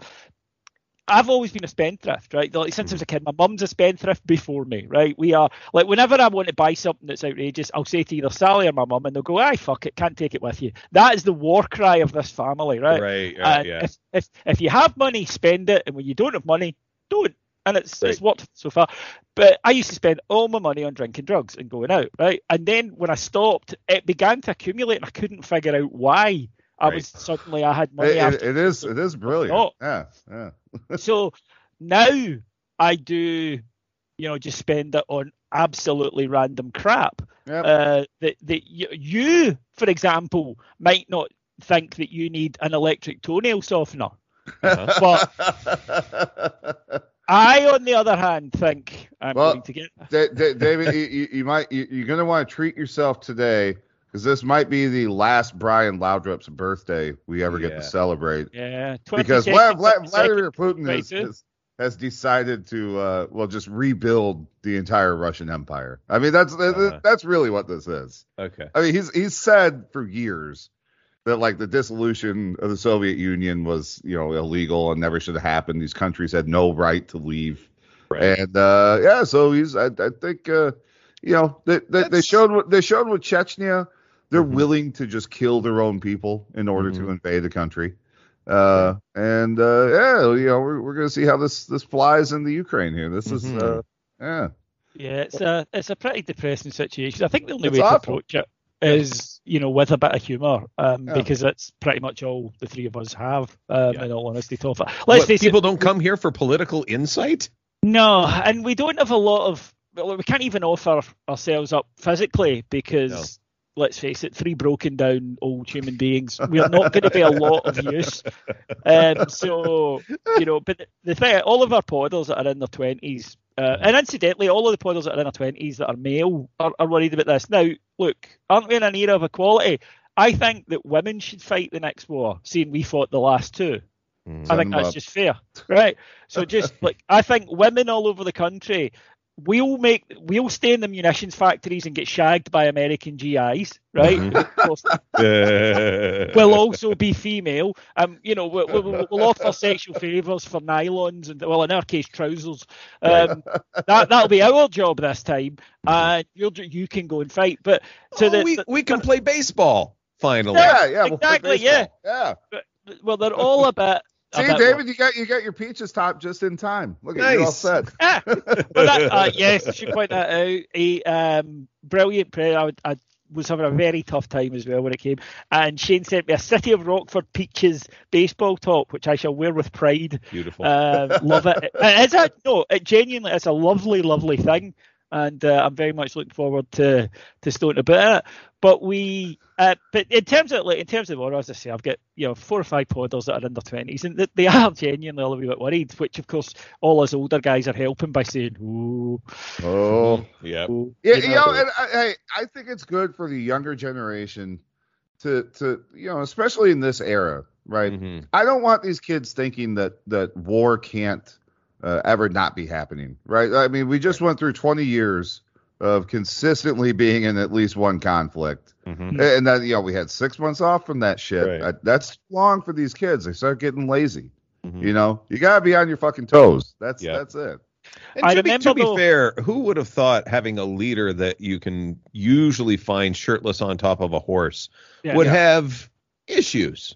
C: I've always been a spendthrift, right? Like since I was a kid, my mum's a spendthrift before me, right? We are like whenever I want to buy something that's outrageous, I'll say to either Sally or my mum, and they'll go, "I fuck it, can't take it with you." That is the war cry of this family, right?
D: right, right yeah.
C: if, if if you have money, spend it, and when you don't have money, don't. And it's it's worked so far. But I used to spend all my money on drinking drugs and going out, right? And then when I stopped, it began to accumulate, and I couldn't figure out why. I
D: Right.
C: was suddenly I had money.
A: It-
C: after
A: it- is it is brilliant.
C: not.
A: Yeah, yeah. [LAUGHS]
C: so now I do, you know, just spend it on absolutely random crap.
A: Yep.
C: Uh, that that you, you, for example, might not think that you need an electric toenail softener,
D: Uh-huh. [LAUGHS]
C: but I, on the other hand, think I'm
A: Well,
C: going to get.
A: Da- Da- David, you, you, you might you, you're going to want to treat yourself today because this might be the last Brian Laudrup's birthday we ever get to celebrate.
C: Yeah,
A: Because
C: 22nd,
A: Vla- Vla-
C: 22nd,
A: Vladimir Putin has, has, has decided to uh, well just rebuild the entire Russian Empire. I mean that's
D: Uh-huh.
A: that's really what this is.
D: okay.
A: I mean he's he's said for years that like the dissolution of the Soviet Union was you know illegal and never should have happened. These countries had no right to leave.
D: Right.
A: And uh, yeah, so he's I, I think uh, you know they, they, they showed what they showed with Chechnya. They're
D: Mhm.
A: willing to just kill their own people in order to
D: Mhm.
A: invade the country. Uh, and uh, yeah, you know we're, we're gonna see how this this flies in the Ukraine here. This is
D: Mhm.
A: uh, yeah.
C: Yeah, it's a it's a pretty depressing situation. I think the only
A: It's
C: way
A: awful.
C: to approach it is you know with a bit of humour, um,
A: Yeah.
C: because that's pretty much all the three of us have. Um,
D: Yeah.
C: In all honesty, to. Let's
D: What,
C: face
D: people
C: it,
D: don't come here for political insight.
C: no, and we don't have a lot of. Well, we can't even offer ourselves up physically because. Let's face it, three broken down old human beings. We're not going to be a lot of use. Um, so, you know, but the- thing, all of our podders that are in their twenties, uh, and incidentally, all of the podders that are in their twenties that are male are, are worried about this. Now, look, aren't we in an era of equality? I think that women should fight the next war, seeing we fought the last two. I think that's just fair, right? So just like I think women all over the country, we'll make we'll stay in the munitions factories and get shagged by American GIs, right? Of course, we'll also be female. Um, you know, we'll, we'll, we'll offer sexual favours for nylons and well, in our case, trousers. Um, that that'll be our job this time, and you'll you can go and fight. But so
D: Oh,
C: the,
D: we,
C: the-
D: we can play baseball finally.
A: Yeah, yeah, we'll play
C: Exactly, yeah.
A: baseball. yeah.
C: well, they're all a bit. A
A: See,
C: bit
A: David, you got you got your peaches top just in time. Look at you all
D: Nice.
A: set. [LAUGHS]
C: Ah, that, uh, [LAUGHS] yes, I should point that out. A um, brilliant prayer. I, I was having a very tough time as well when it came. And Shane sent me a City of Rockford Peaches baseball top, which I shall wear with pride.
D: Beautiful.
C: Uh, love it. [LAUGHS] It is a no. It genuinely is a lovely, lovely thing, and uh, I'm very much looking forward to to Stone about it. But we, uh, but in terms of like in terms of what as I say, I've got you know four or five podders that are in their twenties, and they are [LAUGHS] genuinely a little bit worried. Which of course all us older guys are helping by saying, "Oh,
A: Oh,
D: yeah.
C: ooh,"
A: yeah,
C: you
A: you know, and I, I I think it's good for the younger generation to to you know, especially in this era, right?
D: Mhm.
A: I don't want these kids thinking that that war can't uh, ever not be happening, right? I mean, we just went through 20 years of consistently being in at least one conflict,
D: Mhm.
A: and then you know we had six months off from that shit.
D: Right.
A: Uh, that's long for these kids. They start getting lazy.
D: Mhm.
A: You know, you gotta be on your fucking toes. That's
D: Yeah.
A: that's it.
D: And
C: I
D: to, be, to be fair, who would have thought having a leader that you can usually find shirtless on top of a horse
C: Yeah.
D: would
A: Yeah.
D: have issues?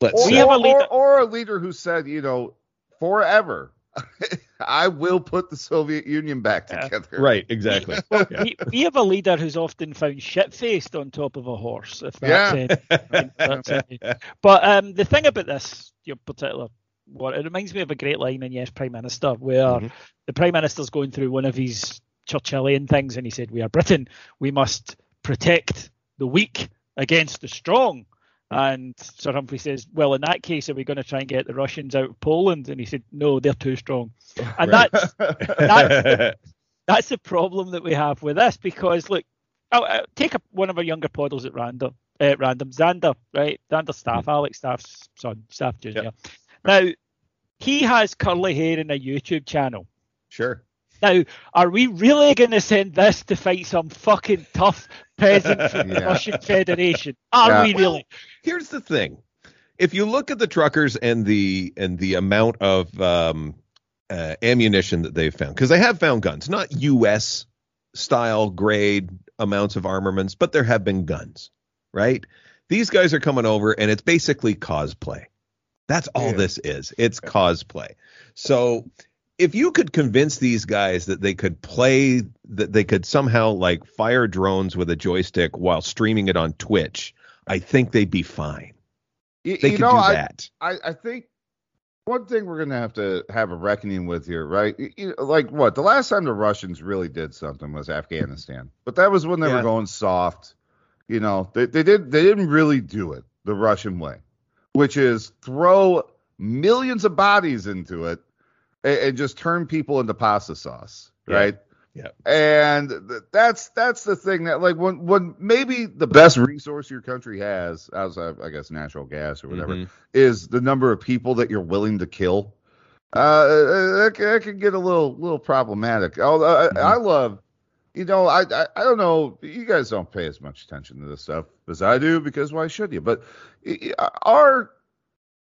D: Let's
A: Or,
D: say.
A: or, or, or a leader who said, you know, forever, [LAUGHS] I will put the Soviet Union back
C: Yeah.
A: together.
D: right, exactly. [LAUGHS]
C: Well,
D: Yeah.
C: we, we have a leader who's often found shit faced on top of a horse. If that's
A: Yeah.
C: any- if that's any. But um, the thing about this your particular what it reminds me of a great line in Yes Prime Minister where
D: Mhm.
C: the Prime Minister's going through one of his Churchillian things and he said, We are Britain, we must protect the weak against the strong. And Sir Humphrey says, Well, in that case, are we going to try and get the Russians out of Poland? And he said, No, they're too strong. And
D: Right.
C: that's that's that's the problem that we have with this because look, I'll, I'll take a, one of our younger poddles at random, uh, random Xander, right? Xander Staff, Alex Staff's son, Staff Junior. Now he has curly hair and a YouTube channel.
D: sure.
C: Now, are we really going to send this to fight some fucking tough peasant from the
A: Yeah.
C: Russian Federation? [LAUGHS] Are
A: Yeah.
C: we really?
D: Here's the thing. If you look at the truckers and the and the amount of um, uh, ammunition that they've found, because they have found guns, not U.S. style grade amounts of armaments, but there have been guns, right? These guys are coming over, and it's basically cosplay. That's all
A: Yeah.
D: this is. It's cosplay. So if you could convince these guys that they could play, that they could somehow like fire drones with a joystick while streaming it on Twitch, I think they'd be fine.
A: You,
D: They
A: you
D: could
A: know,
D: do
A: I,
D: that.
A: I, I think one thing we're gonna have to have a reckoning with here, right? You- like what? The last time the Russians really did something was Afghanistan, but that was when they
D: Yeah.
A: were going soft. You know, they they did they didn't really do it the Russian way, which is throw millions of bodies into it and, and just turn people into pasta sauce,
D: Yeah.
A: right?
D: Yeah.
A: And th- that's that's the thing that like when when maybe the best resource your country has outside I guess natural gas or whatever
D: Mhm.
A: is the number of people that you're willing to kill. Uh, that, can- that can get a little little problematic. Although I, I love, you know, I, I I don't know, you guys don't pay as much attention to this stuff as I do because why should you? But our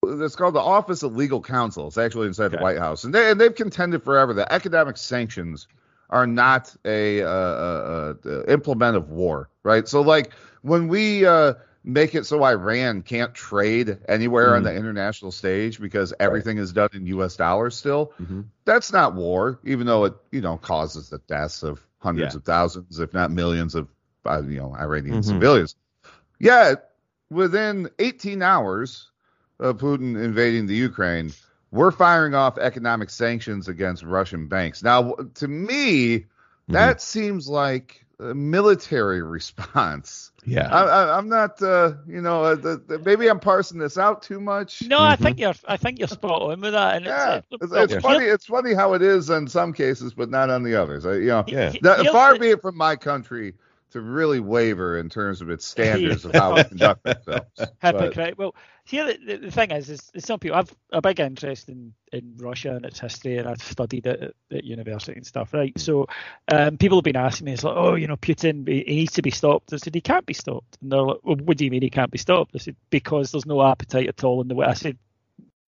A: it's called the Office of Legal Counsel. It's actually inside the White House, and they and they've contended forever that economic sanctions are not a uh, uh, uh, implement of war, right? So like when we uh, make it so Iran can't trade anywhere on
D: Mhm.
A: the international stage because everything is done in U.S. dollars still,
D: Mhm.
A: that's not war, even though it you know causes the deaths of hundreds
D: Yeah.
A: of thousands, if not millions of uh, you know Iranian
D: Mhm.
A: civilians. Yet within 18 hours of Putin invading the Ukraine, we're firing off economic sanctions against Russian banks. Now, to me, that seems like a military [LAUGHS] response.
D: Yeah.
A: I, I, I'm not, uh, you know, uh, the, the, maybe I'm parsing this out too much.
C: No, I think you're. I think you're spot on with that. And
A: Yeah,
C: it's,
A: it's, it's
C: here-
A: funny. It's funny how it is in some cases, but not on the others. I, you know,
D: Yeah.
C: he-
A: that, far
C: the-
A: be it from my country to really waver in terms of its [LAUGHS] standards of how we conduct ourselves. [LAUGHS] But-
C: hypocrite. Well, here the, the, thing is, is, is some people have a big interest in, in Russia and its history, and I've studied it at, at university and stuff, right? So, um, people have been asking me, it's like, oh, you know, Putin, he he needs to be stopped. I said, he can't be stopped. And they're like, well, what do you mean he can't be stopped? I said, because there's no appetite at all in the way. I said,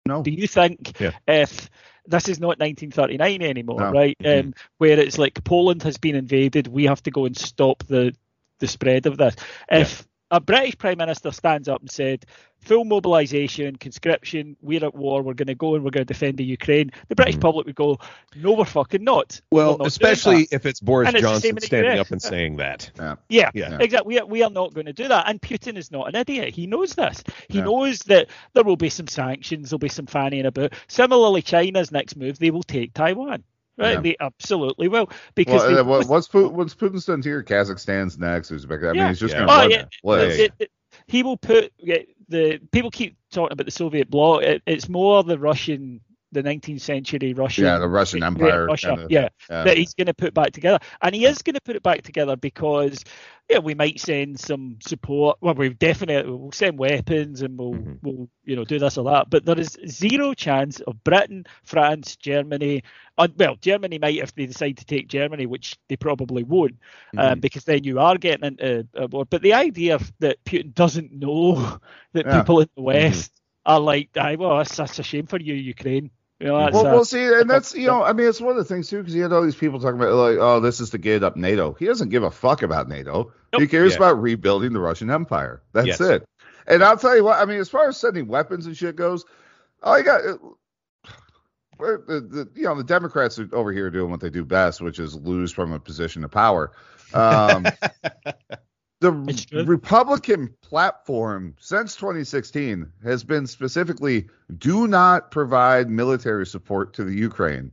A: no.
C: do you think
D: Yeah.
C: if this is not 1939 anymore,
A: No.
C: right?
D: Mhm.
C: Um, where it's like Poland has been invaded, we have to go and stop the the spread of this. If a British Prime Minister stands up and said, full mobilisation, conscription, we're at war, we're going to go and we're going to defend the Ukraine, the British
D: Mhm.
C: public would go, no, we're fucking not.
D: Well,
C: not
D: especially if it's Boris
C: And it's
D: Johnson
C: in
D: standing
C: US.
D: up and saying that. [LAUGHS]
A: Yeah.
C: Yeah,
D: Yeah.
C: exactly. We are, we are not going to do that. And Putin is not an idiot. He knows this. He
A: Yeah.
C: knows that there will be some sanctions, there'll be some fanning about. Similarly, China's next move, they will take Taiwan. Right?
A: Yeah.
C: They absolutely will. Because
A: Well,
C: they,
A: uh, Putin, what's Putin's done here? Kazakhstan's next. Uzbek. I mean,
C: Yeah.
A: he's just
D: Yeah.
A: going to
C: Oh, yeah. it- it- he will put yeah, the people keep talking about the Soviet bloc. It, it's more the Russian, the 19th century Russian.
A: Yeah, the Russian Empire.
C: Russia.
A: kinda-
C: yeah,
A: yeah.
C: that he's going to put back together, and he is going to put it back together because yeah, we might send some support. Well, we definitely we'll send weapons and we'll
D: Mhm.
C: we'll you know do this or that. But there is zero chance of Britain, France, Germany. Uh, well, Germany might if they decide to take Germany, which they probably won't, um, because then you are getting into a war. But the idea that Putin doesn't know [LAUGHS] that
A: Yeah.
C: people in the West are like, "Aye, well, that's, that's a shame for you, Ukraine." You know,
A: Well, well, see, and that's you know, I mean, it's one of the things too, because you had all these people talking about like, oh, this is to get up NATO. He doesn't give a fuck about NATO. He cares
D: Yeah.
A: about rebuilding the Russian Empire. That's
D: Yes.
A: it. And I'll tell you what, I mean, as far as sending weapons and shit goes, you got. Where the, the you know the Democrats are over here doing what they do best, which is lose from a position of power. Um. [LAUGHS] The Republican platform since 2016 has been specifically do not provide military support to the Ukraine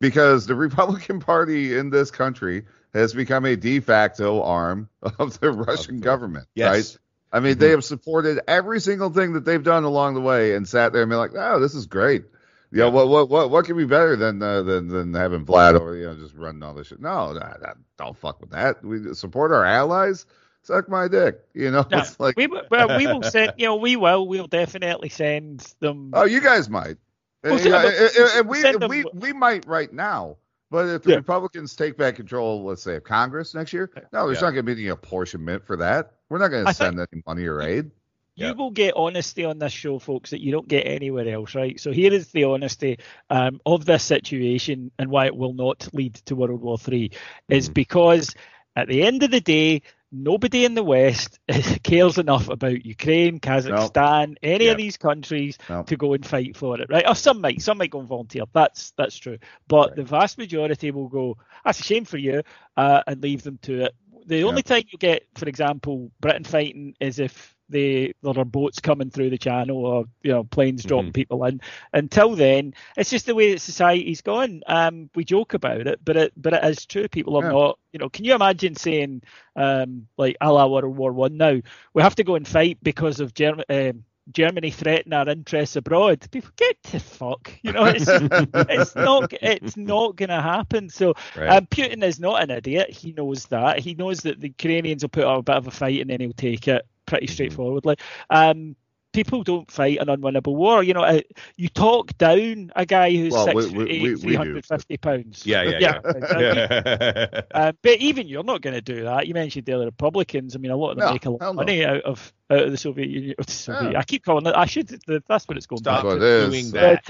A: because the [LAUGHS] Republican Party in this country has become a de facto arm of the Russian
D: the-
A: government,
D: Yes.
A: right? I mean, they have supported every single thing that they've done along the way and sat there and been like, "Oh, this is great." You know, what what what what can be better than uh, than than having Vlad over, you know, just running all this shit? No, nah, nah, don't fuck with that. We support our allies. Suck my dick. You know,
C: No,
A: it's like,
C: we will- well, we will [LAUGHS] send. You know, we will. We'll definitely send them.
A: oh, you guys might.
C: We'll
A: And, yeah,
C: them-
A: and- and- and we
C: them-
A: we we might right now. But if the
C: Yeah.
A: Republicans take back control, let's say of Congress next year, no, there's
D: Yeah.
A: not going to be any apportionment for that. We're not going to send any money or aid.
C: you
D: Yeah.
C: will get honesty on this show, folks, that you don't get anywhere else, right? So here is the honesty um, of this situation and why it will not lead to World War Three, is
A: Mm-hmm.
C: because at the end of the day, nobody in the West [LAUGHS] cares enough about Ukraine, Kazakhstan, any
D: Yeah.
C: of these countries
A: No.
C: to go and fight for it, right? Or some might, some might go and volunteer. That's that's true, but
D: Right.
C: the vast majority will go. That's a shame for you, uh, and leave them to it. The only time you get, for example, Britain fighting is if they there are boats coming through the channel or you know planes dropping
D: Mhm.
C: people in. Until then, it's just the way that society's gone. Um, we joke about it, but it but it is true. People are
A: Yeah.
C: not. You know, can you imagine saying um, like a la World War One? Now we have to go and fight because of Germ- um, Germany threaten our interests abroad. People get to fuck. You know, it's [LAUGHS] it's not it's not going to happen. So
D: Right.
C: um, Putin is not an idiot. He knows that. He knows that the Ukrainians will put up a bit of a fight and then he'll take it pretty
D: Mm-hmm.
C: straightforwardly. Um, people don't fight an unwinnable war. You know, uh, you talk down a guy who's
A: Well, we-
C: six
A: we-
C: foot eight,
A: we- we do.
C: 350 pounds.
D: yeah, yeah, yeah.
C: exactly. [LAUGHS] Um, but even you're not going to do that. You mentioned the other Republicans. I mean, a lot of them
A: No,
C: make a lot
A: hell
C: of
A: no.
C: money out of out of the Soviet Union. the Soviet-
A: Yeah.
C: I keep calling it. I should. That's what it's going
D: Stop
C: back
A: what it is.
D: doing that.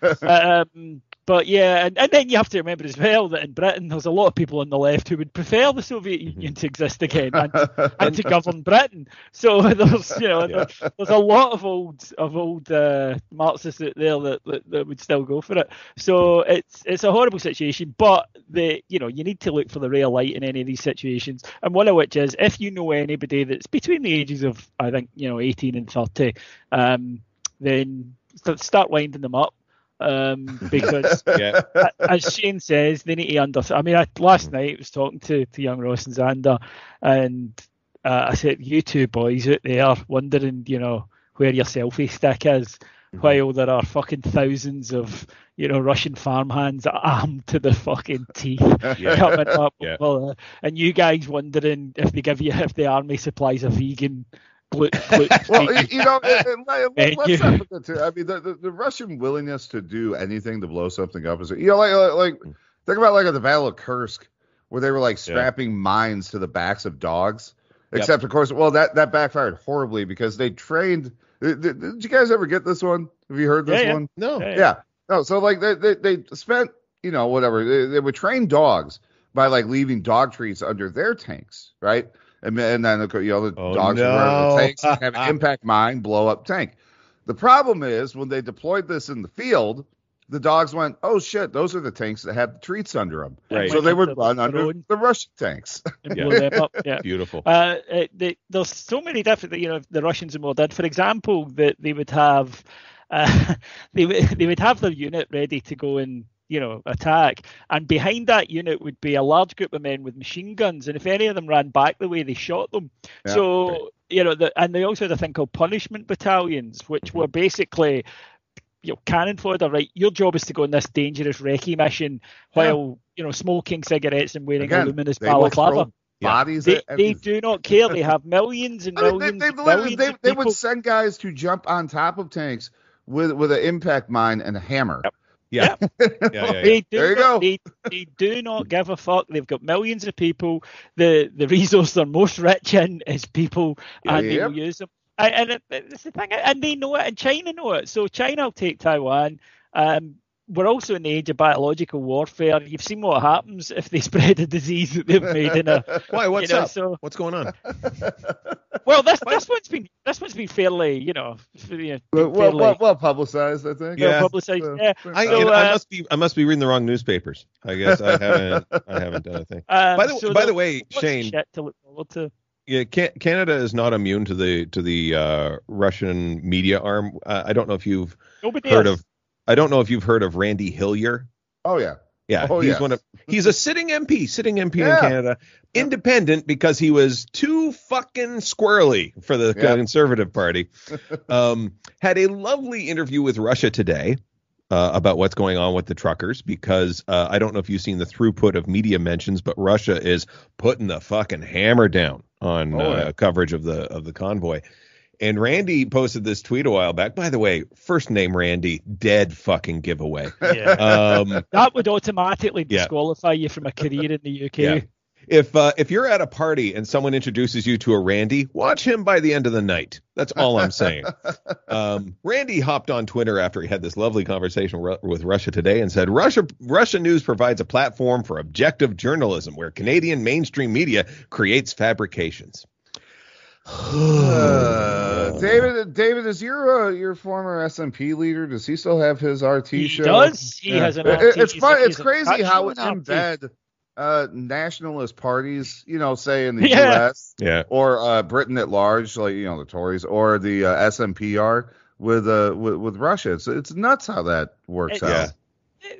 C: but uh, [LAUGHS] um, but yeah, and, and then you have to remember as well that in Britain there's a lot of people on the left who would prefer the Soviet
D: Mm-hmm.
C: Union to exist again and, [LAUGHS] and to govern Britain. So [LAUGHS] there's you know
D: Yeah.
C: there's a lot of old of old uh, Marxists out there that, that, that would still go for it. So it's it's a horrible situation, but the you know you need to look for the real light in any of these situations, and one of which is if you know anybody that's between the ages of I think you know 18 and 30, um, then start winding them up. Um, [LAUGHS] because
D: yeah.
C: as Shane says, they need to understand. I mean, I, last night I was talking to, to young Ross and Xander, and uh, I said, "You two boys out there wondering, you know, where your selfie stick is, while there are fucking thousands of, you know, Russian farmhands armed to the fucking teeth [LAUGHS]
D: Yeah.
C: coming up,
D: Yeah.
C: uh, and you guys wondering if they give you if the army supplies a vegan." Gluten, [LAUGHS] gluten
A: well, you you know, and- and let-
C: Thank
A: let's
C: you.
A: not forget too. I mean, the, the, the Russian willingness to do anything to blow something up is, you know, like like, like mm. think about like at the Battle of Kursk, where they were like
D: Yeah.
A: strapping mines to the backs of dogs.
D: Yep.
A: Except, of course, well, that that backfired horribly because they trained. Did, did- did you guys ever get this one? Have you heard this
C: Yeah, yeah.
A: one?
D: No.
C: Yeah.
A: Yeah. No, so like they they, they spent, you know, whatever. They, they would train dogs by like leaving dog treats under their tanks, right? And, and then you know the
D: Oh,
A: dogs would run
D: no.
A: the tanks and have an [LAUGHS] impact mine blow up tank. The problem is when they deployed this in the field, the dogs went, "Oh shit, those are the tanks that have the treats under them."
D: Right.
A: So they would
C: Their
A: run under
C: own.
A: the Russian tanks. [LAUGHS]
D: Yeah.
C: blow them up. Yeah.
D: Beautiful.
C: Uh, they, there's so many different, you know, the Russians and more did. For example, that they would have, uh, [LAUGHS] they would they would have their unit ready to go and you know attack, and behind that unit would be a large group of men with machine guns, and if any of them ran back the way, they shot them.
A: Yeah,
C: so
D: right.
C: you know, the, and they also had a thing called punishment battalions, which were basically. You know, cannon fodder, right? Your job is to go on this dangerous recce mission while you know smoking cigarettes and wearing a
A: Again,
C: luminous
A: they will
C: balaclava.
A: throw bodies
C: They,
A: at
C: they do not care. They have millions and
A: I mean,
C: millions,
A: they, they,
C: millions
A: they,
C: of
A: they would send guys to jump on top of tanks with with an impact mine and a hammer.
D: Yeah. [LAUGHS] yeah, yeah, yeah.
C: They do
A: There you
C: not,
A: go.
C: They, they do not give a fuck. They've got millions of people. The the resource they're most rich in is people, and they will use them. And, and it, it's the thing, and they know it, and China know it. So China will take Taiwan. Um, we're also in the age of biological warfare. You've seen what happens if they [LAUGHS] spread a disease that they've made in a. [LAUGHS]
D: Why? What's
C: you know,
D: up?
C: So,
D: What's going on? [LAUGHS]
C: well, this this one's been this one's been fairly, you know, f- you know
A: Well, well,
C: fairly
A: well, well publicized, I think.
D: Yeah.
C: publicized.
A: So-
C: Yeah.
D: I,
C: So,
D: you know, I
C: uh,
D: must be I must be reading the wrong newspapers. I guess I haven't I haven't done a thing.
C: Um,
D: By the
C: so
D: by the way, Shane,
C: shit to look forward to.
D: Yeah, Canada is not immune to the to the uh, Russian media arm. Uh, I don't know if you've
C: Nobody
D: heard
C: else.
D: of. I don't know if you've heard of Randy Hillier.
A: Oh yeah.
D: Yeah,
A: Oh,
D: he's
A: yes.
D: one of [LAUGHS] he's a sitting MP, sitting MP
A: Yeah.
D: in Canada, independent because he was too fucking squirrely for the
A: Yeah.
D: Conservative Party. [LAUGHS] um, had a lovely interview with Russia today uh, about what's going on with the truckers because uh, I don't know if you've seen the throughput of media mentions, but Russia is putting the fucking hammer down on
A: Oh,
D: uh, coverage of the of the convoy. And Randy posted this tweet a while back. By the way, first name Randy, dead fucking giveaway. [LAUGHS]
C: Yeah.
D: Um,
C: that would automatically
D: Yeah.
C: disqualify you from a career in the UK.
D: Yeah. if uh, if you're at a party and someone introduces you to a Randy, watch him by the end of the night. That's all I'm saying. [LAUGHS] um, Randy hopped on Twitter after he had this lovely conversation ru- with Russia Today and said, "Russia Russia News provides a platform for objective journalism where Canadian mainstream media creates fabrications."
A: Uh, [SIGHS] David, David, is your uh, your former SNP leader? Does he still have his RT
C: He
A: show?
C: does. He
A: Yeah.
C: has an [LAUGHS]
A: It-
C: RT.
A: It's fun. It's crazy how
C: on RT.
A: embed uh, nationalist parties, you know, say in the [LAUGHS]
C: Yeah.
A: U.S.
D: Yeah.
A: or uh, Britain at large, like you know the Tories or the uh, SMPR with uh with, with Russia. It's it's nuts how that works
C: It's-
A: out.
C: To-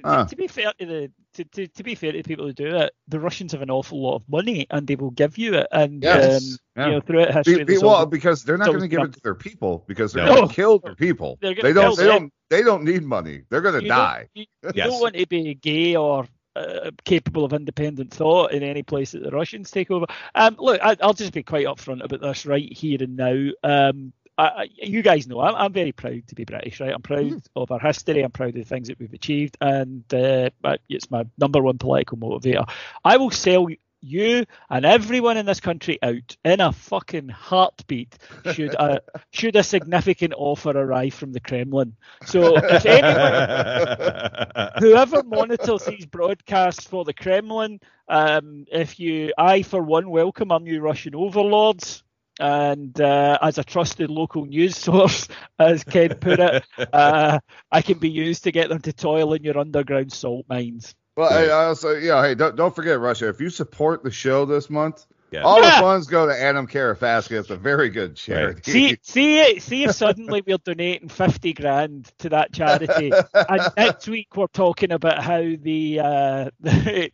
A: Ah.
C: To be fair the to, to, to be fair to the people who do it, the Russians have an awful lot of money and they will give you it. And
A: Yes.
C: um,
A: Yeah.
C: you know, throughout history,
A: Be, be, well,
C: always-
A: because they're not going to give it to their people because they're
D: No.
A: going to kill their people.
C: They're
A: They don't.
C: kill
A: They
C: them.
A: don't. They don't need money. They're going to die.
C: Don't, you, you
D: Yes.
C: don't want to be gay or uh, capable of independent thought in any place that the Russians take over. Um, look, I, I'll just be quite upfront about this right here and now. Um, I, you guys know I'm, I'm very proud to be British, right? I'm proud of our history. I'm proud of the things that we've achieved, and uh, it's my number one political motivator. I will sell you and everyone in this country out in a fucking heartbeat should a [LAUGHS] should a significant offer arrive from the Kremlin. So if anyone [LAUGHS] whoever monitors these broadcasts for the Kremlin, um, if you, I for one, welcome our new Russian overlords. And uh, as a trusted local news [LAUGHS] source, as Ken put it, [LAUGHS] uh, I can be used to get them to toil in your underground salt mines.
A: Well, hey, also, yeah, hey, don't don't forget Russia. If you support the show this month,
D: Yeah.
A: all
C: Yeah.
A: the funds go to Adam Karafaska. It's a very good charity.
C: See, see, see if suddenly we're donating fifty grand to that charity, and [LAUGHS] next week we're talking about how the uh,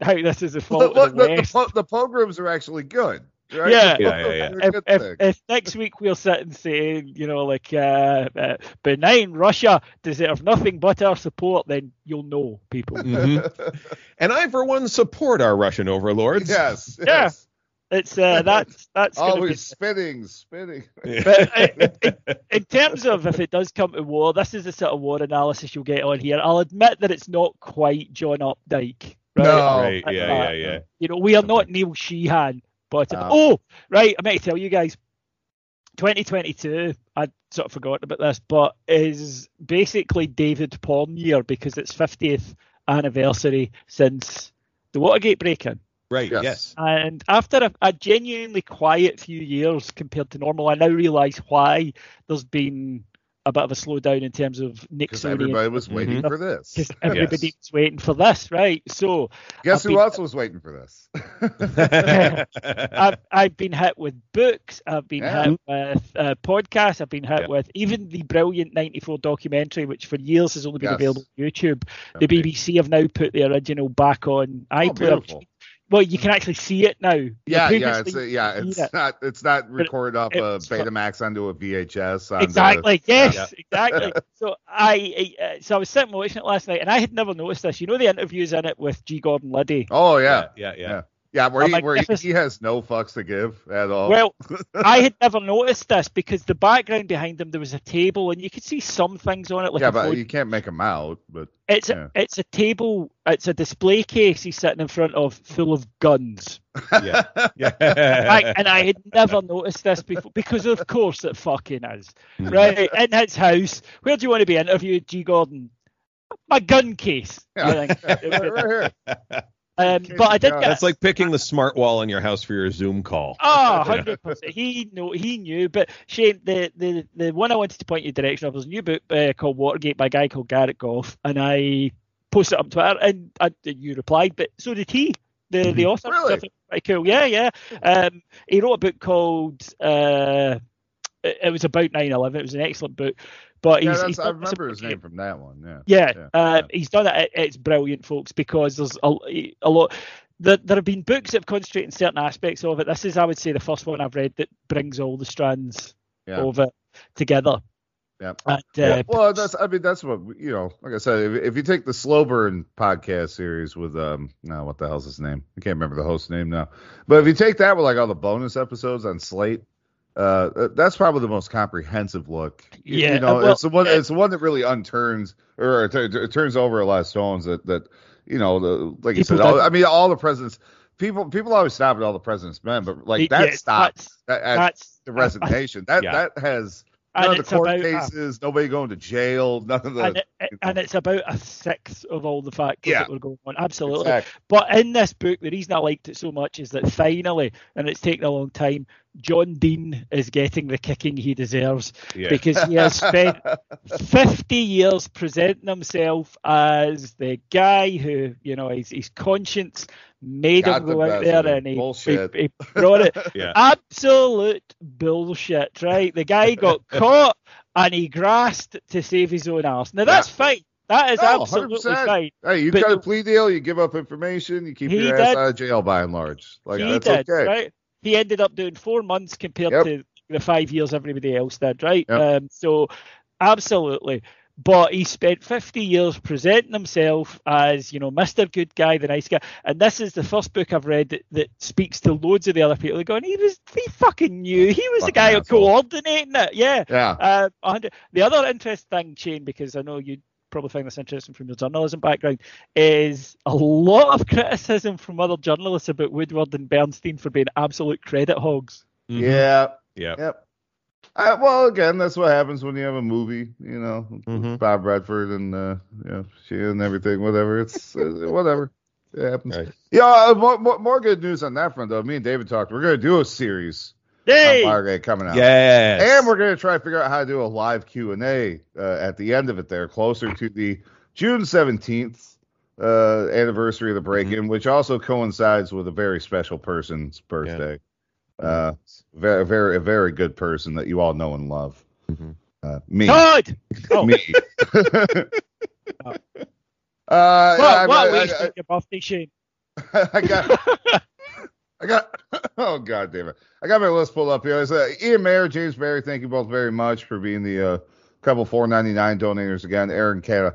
C: how this is a fault
A: Look,
C: of the
A: look, the,
C: West.
A: the, po- the pogroms are actually good. Right?
C: Yeah.
D: Yeah, yeah, yeah.
C: if, if, if next week we'll sit and say, you know, like uh, uh, benign Russia deserve nothing but our support, then you'll know people. [LAUGHS]
D: Mhm. And I, for one, support our Russian overlords.
A: yes, [LAUGHS]
C: Yeah. It's uh, that's that's gonna be-
A: Always spinning, spinning.
C: But uh, in, in, in terms of if it does come to war, this is the sort of war analysis you'll get on here. I'll admit that it's not quite John Updike. Right?
A: No.
D: Right. Yeah. Yeah. Yeah.
C: You know, we are not Neil Sheehan. But
A: No.
C: oh, right, I meant to tell you guys, 2022. I'd sort of forgotten about this, but is basically David Porn year because it's 50th anniversary since the Watergate break-in.
D: Right.
A: Yes.
D: Yes.
C: And after a, a genuinely quiet few years compared to normal, I now realise why there's been a bit of a slowdown in terms of
A: Because everybody was waiting
C: Mhm.
A: for this.
C: Because everybody
D: Yes.
C: was waiting for this, right? So
A: Guess
C: I've
A: who
C: been-
A: else was waiting for this? [LAUGHS] [LAUGHS]
C: I've, I've been hit with books, I've been
A: Yeah.
C: hit with uh, podcasts, I've been hit
D: Yeah.
C: with even the brilliant 94 documentary, which for years has only been
A: Yes.
C: available on YouTube. The BBC have now put the original back on
A: Oh,
C: iPlayer.
A: beautiful.
C: Well, you can actually see it now.
A: Yeah, yeah, it's
C: previously
A: yeah, it's
C: it.
A: not it's not recorded off a
C: it's fu-
A: Betamax onto a VHS. Onto,
C: Exactly. Yes.
D: Yeah.
C: Exactly. [LAUGHS] so I, I, uh, so I was sitting watching it last night, and I had never noticed this. You know the interviews in it with G. Gordon Liddy.
A: Oh yeah,
D: Yeah. Yeah.
A: Yeah. Yeah, where
C: A
A: he where he,
C: magnificent-
A: he has no fucks to give at all.
C: Well, [LAUGHS] I had never noticed this because the background behind them there was a table, and you could see some things on it. Like
A: yeah, but you can't make them out. But
C: it's
A: yeah.
C: a, it's a table. It's a display case he's sitting in front of, full of guns. [LAUGHS]
D: Yeah. [LAUGHS] Yeah.
C: Right, and I had never noticed this before because, of course, it fucking is.
A: Mm.
C: Right in his house. Where do you want to be interviewed, G. Gordon? My gun case.
A: Yeah.
C: You think?
A: right, right here.
C: Um, but I did
A: guns.
C: get
D: That's like picking the smart wall in your house for your Zoom call.
C: Oh, [LAUGHS] 100 percent. He know he knew. But Shane, the, the the one I wanted to point you in the direction of was a new book uh, called Watergate by a guy called Garrett Graff, and I posted it up on Twitter, and I, you replied, but so did he. the the [LAUGHS] author.
A: Really?
C: I thought Pretty cool. Yeah, yeah. Um, he wrote a book called. Uh, it, it was about 9/11. It was an excellent book, but
A: Yeah,
C: he's, he's
A: I
C: done- it's a
A: remember his name from that one. Yeah.
C: Yeah,
A: Yeah,
C: um,
A: yeah.
C: he's done it. It- It's brilliant, folks, because there's a, a lot. There, there have been books that have concentrated on certain aspects of it. This is, I would say, the first one I've read that brings all the strands of it together.
A: Yeah.
C: And, uh,
A: Well, that's I mean that's what you know. Like I said, if, if you take the slow burn podcast series with um, no, what the hell's his name? I can't remember the host's name now. But if you take that with like all the bonus episodes on Slate, uh, that's probably the most comprehensive look. You-
C: Yeah,
A: you know,
C: well,
A: it's the one.
C: uh,
A: It's the one that really unturns or it, t- turns over a lot of stones. That that you know, the, like you said, all, I mean, all the presidents. People people always stop at all the president's men, but like that
C: yeah,
A: stops
C: That's,
A: at, at
C: that's
A: the resignation. That [LAUGHS]
D: Yeah.
A: that has
C: and
A: none of the court
C: about a-
A: cases, nobody going to jail, none of the
C: and, it, and it's about a sixth of all the facts
A: Yeah.
C: that were going on. Absolutely.
A: Exactly.
C: But in this book, the reason I liked it so much is that finally, and it's taken a long time, John Dean is getting the kicking he deserves
D: Yeah.
C: because he has spent [LAUGHS] 50 years presenting himself as the guy who, you know, his, his conscience made
A: Got
C: him go out there and he, he,
A: Bullshit.
C: he brought it. [LAUGHS]
D: Yeah.
C: Absolute bullshit, right? The guy got [LAUGHS] caught and he grasped to save his own arse. Now, that's fine. That is
A: No,
C: absolutely
A: 100%.
C: fine.
A: Hey, you
C: But
A: got a plea deal, you give up information, you keep your ass
C: did.
A: out of jail by and large. Like
C: he
A: that's
C: did,
A: okay.
C: right? He ended up doing four months compared
A: Yep.
C: to the five years everybody else did, right?
A: Yep.
C: Um, so, absolutely. But he spent 50 years presenting himself as, you know, Mr. Good Guy, the nice guy. And this is the first book I've read that, that speaks to loads of the other people. They're going, he was, he fucking knew. He was the guy
A: asshole.
C: coordinating it. Yeah.
A: Yeah.
C: Uh, the other interesting thing, Shane, because I know you probably find this interesting from your journalism background, is a lot of criticism from other journalists about Woodward and Bernstein for being absolute credit hogs.
D: Mhm.
A: Yeah.
D: Yeah.
A: Yep. I, well, again, that's what happens when you have a movie, you know,
D: Mhm.
A: Bob Redford and uh, you know, she and everything, whatever. It's uh, whatever. It happens.
D: Right.
A: Yeah, uh, more, more, more good news on that front, though. Me and David talked. We're going to do a series
C: Hey,
A: on coming out.
D: Yes.
A: And we're going to try to figure out how to do a live Q and A uh, at the end of it there, closer to the June seventeenth uh, anniversary of the break-in, which also coincides with a very special person's birthday. Uh, very, very, a very good person that you all know and love.
D: Mhm.
A: Uh, me,
C: Todd. Oh,
A: me. [LAUGHS] [LAUGHS] uh,
C: what,
A: I,
C: a
A: I- I-
C: of your birthday, Shane.
A: I got, [LAUGHS] I got, [LAUGHS] oh god damn it! I got my list pulled up here. It's, uh, Ian Mayer, James Barry, thank you both very much for being the uh, couple four ninety nine donators again. Aaron Cara,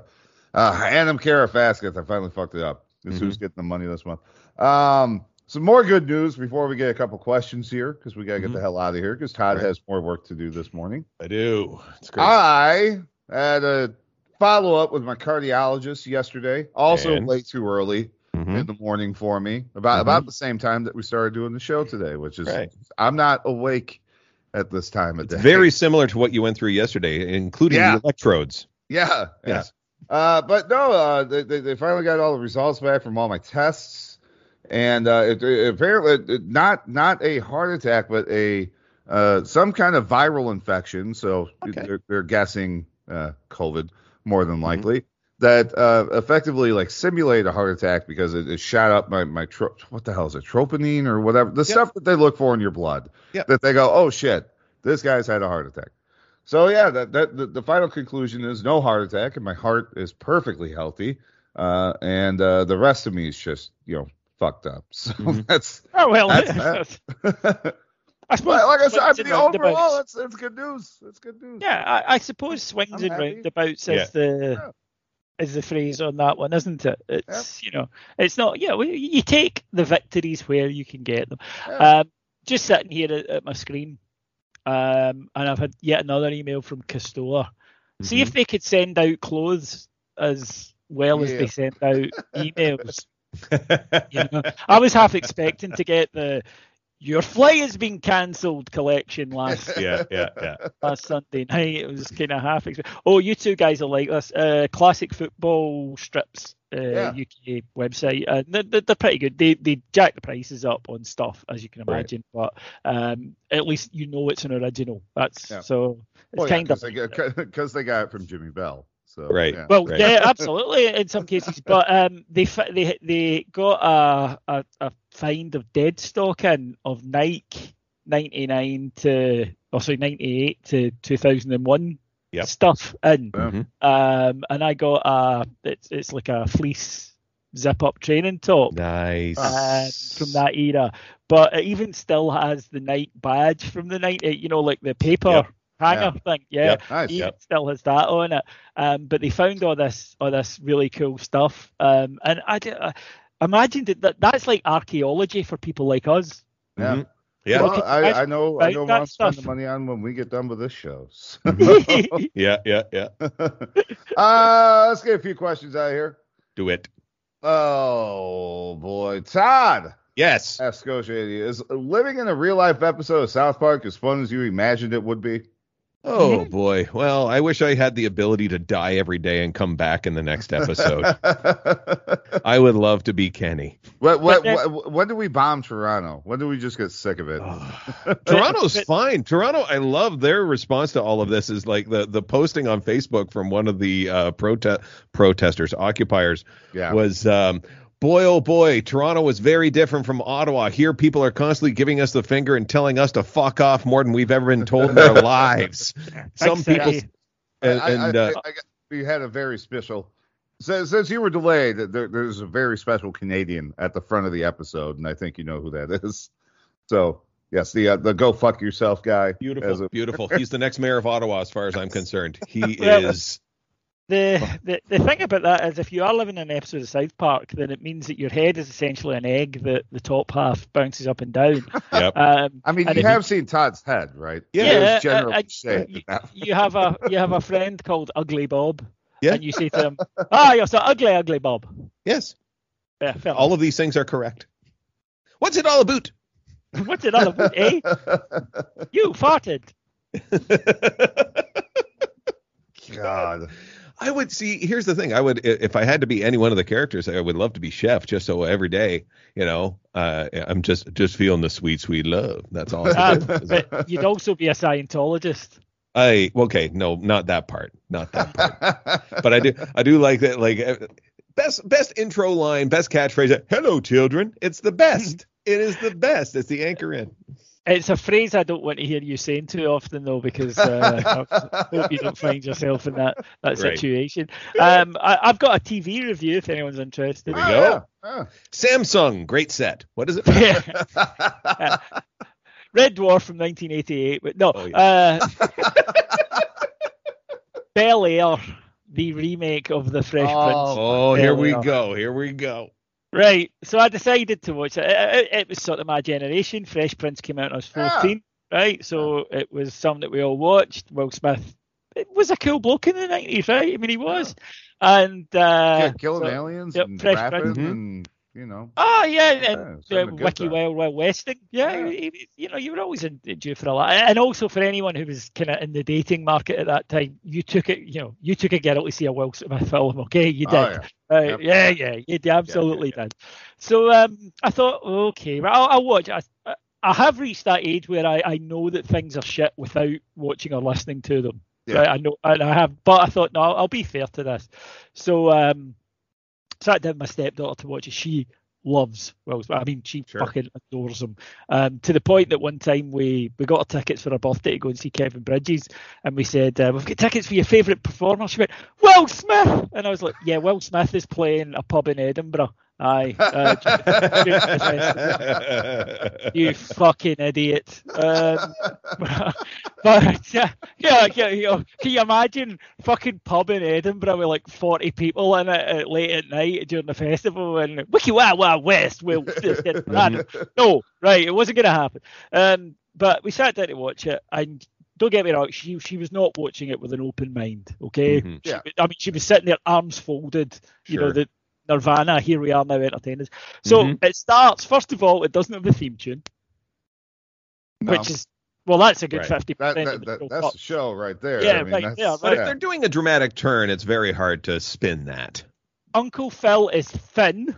A: uh, Adam Cara Faskett. I finally fucked it up. This who's getting the money this month. Um, some more good news before we get a couple questions here because we gotta get
D: Mhm.
A: the hell out of here because Todd
D: Right.
A: has more work to do this morning.
D: I do. It's great.
A: I had a follow up with my cardiologist yesterday. Also
D: And?
A: way too early
D: Mhm.
A: in the morning for me about
D: Mhm.
A: about the same time that we started doing the show today, which is
D: Right.
A: I'm not awake at this time of
D: It's
A: day.
D: very similar to what you went through yesterday, including
A: Yeah.
D: the electrodes.
A: yeah
D: Yeah.
A: yes. Uh, but no, uh, they, they finally got all the results back from all my tests, and uh, it, it- apparently it- not not a heart attack, but a uh, some kind of viral infection. So
D: Okay.
A: they're, they're guessing uh, COVID more than
D: Mhm.
A: likely. That uh, effectively like simulate a heart attack because it, it shot up my my tro- what the hell is it troponin or whatever the stuff that they look for in your blood.
D: Yep.
A: That they go, oh shit, this guy's had a heart attack. So yeah, that that the, the final conclusion is no heart attack, and my heart is perfectly healthy, uh, and uh, the rest of me is just you know fucked up. [LAUGHS] So
D: Mhm.
A: that's
C: Oh well,
A: That's [LAUGHS] that. [LAUGHS]
C: I suppose
A: like I said, I
C: swings
A: mean, overall, that's that's good news. That's good news.
C: Yeah, I, I suppose swings
A: I'm
C: and
A: happy.
C: roundabouts
D: Yeah.
C: is the
A: Yeah.
C: Is the phrase on that one, isn't it? It's you know, it's not. Yeah, well, you take the victories where you can get them.
A: Yeah.
C: Um, just sitting here at, at my screen, um, and I've had yet another email from Castola. See if they could send out clothes as well as they send out emails. [LAUGHS] you know, I was half expecting to get the "Your flight has been cancelled collection last [LAUGHS]
D: yeah, yeah, yeah.
C: last Sunday night. It was kind of half. Expe- oh, you two guys are like this. Uh, classic football strips. Uh,
A: Yeah.
C: UK website. Uh, they're, they're pretty good. They they jack the prices up on stuff as you can
D: Right.
C: imagine, but um, at least you know it's an original. That's
A: Yeah.
C: so it's
A: Well, yeah,
C: kind of
A: because they, got- [LAUGHS] they got it from Jimmy Bell. So
D: Right.
A: yeah.
C: Well,
D: Right.
C: yeah, [LAUGHS] absolutely in some cases, but um, they they they got a a, a find of dead stock in of Nike ninety nine to oh sorry ninety eight to two thousand and one
D: Yep.
C: stuff in,
A: Yeah.
D: Mhm.
C: um, and I got a it's it's like a fleece zip up training top.
D: Nice.
C: um, from that era, but it even still has the Nike badge from the night, you know, like the paper
D: Yep.
C: Hanger thing. Yeah,
D: Yep.
A: Nice.
C: even
D: Yep.
C: still has that on it. Um, but they found all this, all this really cool stuff. Um, and I imagined that, that that's like archaeology for people like us.
A: Yeah.
D: Mhm. Yeah.
A: Well,
C: Well,
A: I, I know I
C: right,
A: know what
C: that
A: I'm spending
C: stuff.
A: money on when we get done with this show. So. [LAUGHS] [LAUGHS]
D: Yeah. Yeah. Yeah. [LAUGHS]
A: uh, let's get a few questions out of here.
D: Do it.
A: Oh boy, Todd
D: Yes.
A: asks Scotia is living in a real life episode of South Park as fun as you imagined it would be?
D: Oh boy. Well, I wish I had the ability to die every day and come back in the next episode. [LAUGHS] I would love to be Kenny.
A: what, what, what, when do we bomb Toronto? When do we just get sick of it? [LAUGHS]
D: Toronto's fine. Toronto, I love their response to all of this. Is like the the posting on Facebook from one of the uh, prote- protesters, occupiers,
A: Yeah.
D: was um, boy oh boy, Toronto was very different from Ottawa. Here, people are constantly giving us the finger and telling us to fuck off more than we've ever been told in our [LAUGHS] lives. Some
C: Thanks,
D: people,
C: Eddie.
D: and,
A: I,
D: and,
A: I,
D: uh,
A: I, I, we had a very special. Since, since you were delayed, there, there's a very special Canadian at the front of the episode, and I think you know who that [LAUGHS] is. So yes, the uh, the go fuck yourself guy.
D: beautiful,
A: a-
D: beautiful. He's the next mayor of Ottawa, as far as I'm concerned. He [LAUGHS] is.
C: The, the the thing about that is, if you are living in an episode of South Park, then it means that your head is essentially an egg that the top half bounces up and down. [LAUGHS]
D: Yep.
C: Um,
A: I mean, you
C: if
A: have seen Todd's head, right?
D: Yeah,
A: It was
C: uh,
A: generally
C: uh,
A: shaped
C: you, you have a you have a friend called Ugly Bob,
D: Yeah.
C: and you say to him, "Ah, you're so ugly, Ugly Bob."
D: Yes.
C: Yeah, fair
D: All of these things are correct. What's it all about? [LAUGHS]
C: What's it all about, eh? [LAUGHS] You farted.
A: God.
D: I would see. Here's the thing. I would, if I had to be any one of the characters, I would love to be Chef, just so every day, you know, uh, I'm just just feeling the sweet, sweet love. That's all.
C: Um, but you'd also be a Scientologist.
D: I okay, no, not that part, not that part. but I do, I do like that. Like uh, best best intro line, best catchphrase. Hello, children. It's the best. [LAUGHS] it is the best. It's the anchor in.
C: It's a phrase I don't want to hear you saying too often, though, because uh, I hope you don't find yourself in that that
D: Right.
C: situation. Um, I, I've got a TV review if anyone's interested.
D: we
A: Oh,
D: go.
A: yeah.
D: Samsung, great set. What is it? [LAUGHS]
A: Yeah.
C: Red Dwarf from 1988, but no,
D: Oh,
C: uh, [LAUGHS] Bel Air, the remake of the Fresh
A: Oh,
C: Prince.
D: Oh, here we
C: Yeah.
D: go. Here we go.
C: Right, so I decided to watch it. It, it. it was sort of my generation. Fresh Prince came out when I was
A: Yeah.
C: 14, right? So it was something that we all watched. Will Smith it was a cool bloke in the 90s, right? I mean, he was. And, uh,
A: Yeah, killing
C: so-
A: aliens
C: yep,
A: and
C: Fresh
A: rapping
C: Prince.
D: Mhm.
A: and you know.
C: Oh yeah,
A: Yeah,
C: and
A: it's
C: uh, Wiki. Wild Wild Westing. Yeah,
A: Yeah.
C: he- you know, you were always in, due for a lot, and also for anyone who was kind of in the dating market at that time, you took it. You know, you took a girl to see a Will Smith film. Okay, you did.
A: Oh, yeah. Yep.
C: Yeah, yeah, you d- absolutely did. So um, I thought, okay, well, I'll, I'll watch. I, I have reached that age where I, I know that things are shit without watching or listening to them.
A: Yeah.
C: Right, I know, and I have, but I thought, no, I'll, I'll be fair to this. So um, sat down with my stepdaughter to watch it. She loves Will Smith. I mean, she
D: Sure.
C: fucking adores him. Um, to the point that one time we we got our tickets for her birthday to go and see Kevin Bridges, and we said uh, we've got tickets for your favourite performer. She went, Will Smith, and I was like, yeah, Will Smith is playing a pub in Edinburgh. Aye. Uh, you fucking idiot. Um, but uh, yeah, yeah, you know, can you imagine fucking pub in Edinburgh with like 40 people in it uh, late at night during the festival and Wiki Wild Wild West will no, right, it wasn't going to happen. Um, but we sat down to watch it and don't get me wrong, she she was not watching it with an open mind. Okay,
D: Mhm.
C: She-
A: Yeah.
C: I mean she was sitting there, arms folded. sure. You know the Nirvana. Here we are now, entertainers. So
D: Mhm.
C: it starts. First of all, it doesn't have a theme tune,
A: No.
C: which is well, that's a good fifty
A: that,
C: percent.
A: that, that, that's the show right there.
C: Yeah,
A: I mean,
C: right,
A: that's-
C: yeah,
D: But if they're doing a dramatic turn, it's very hard to spin that.
C: Uncle Phil is thin.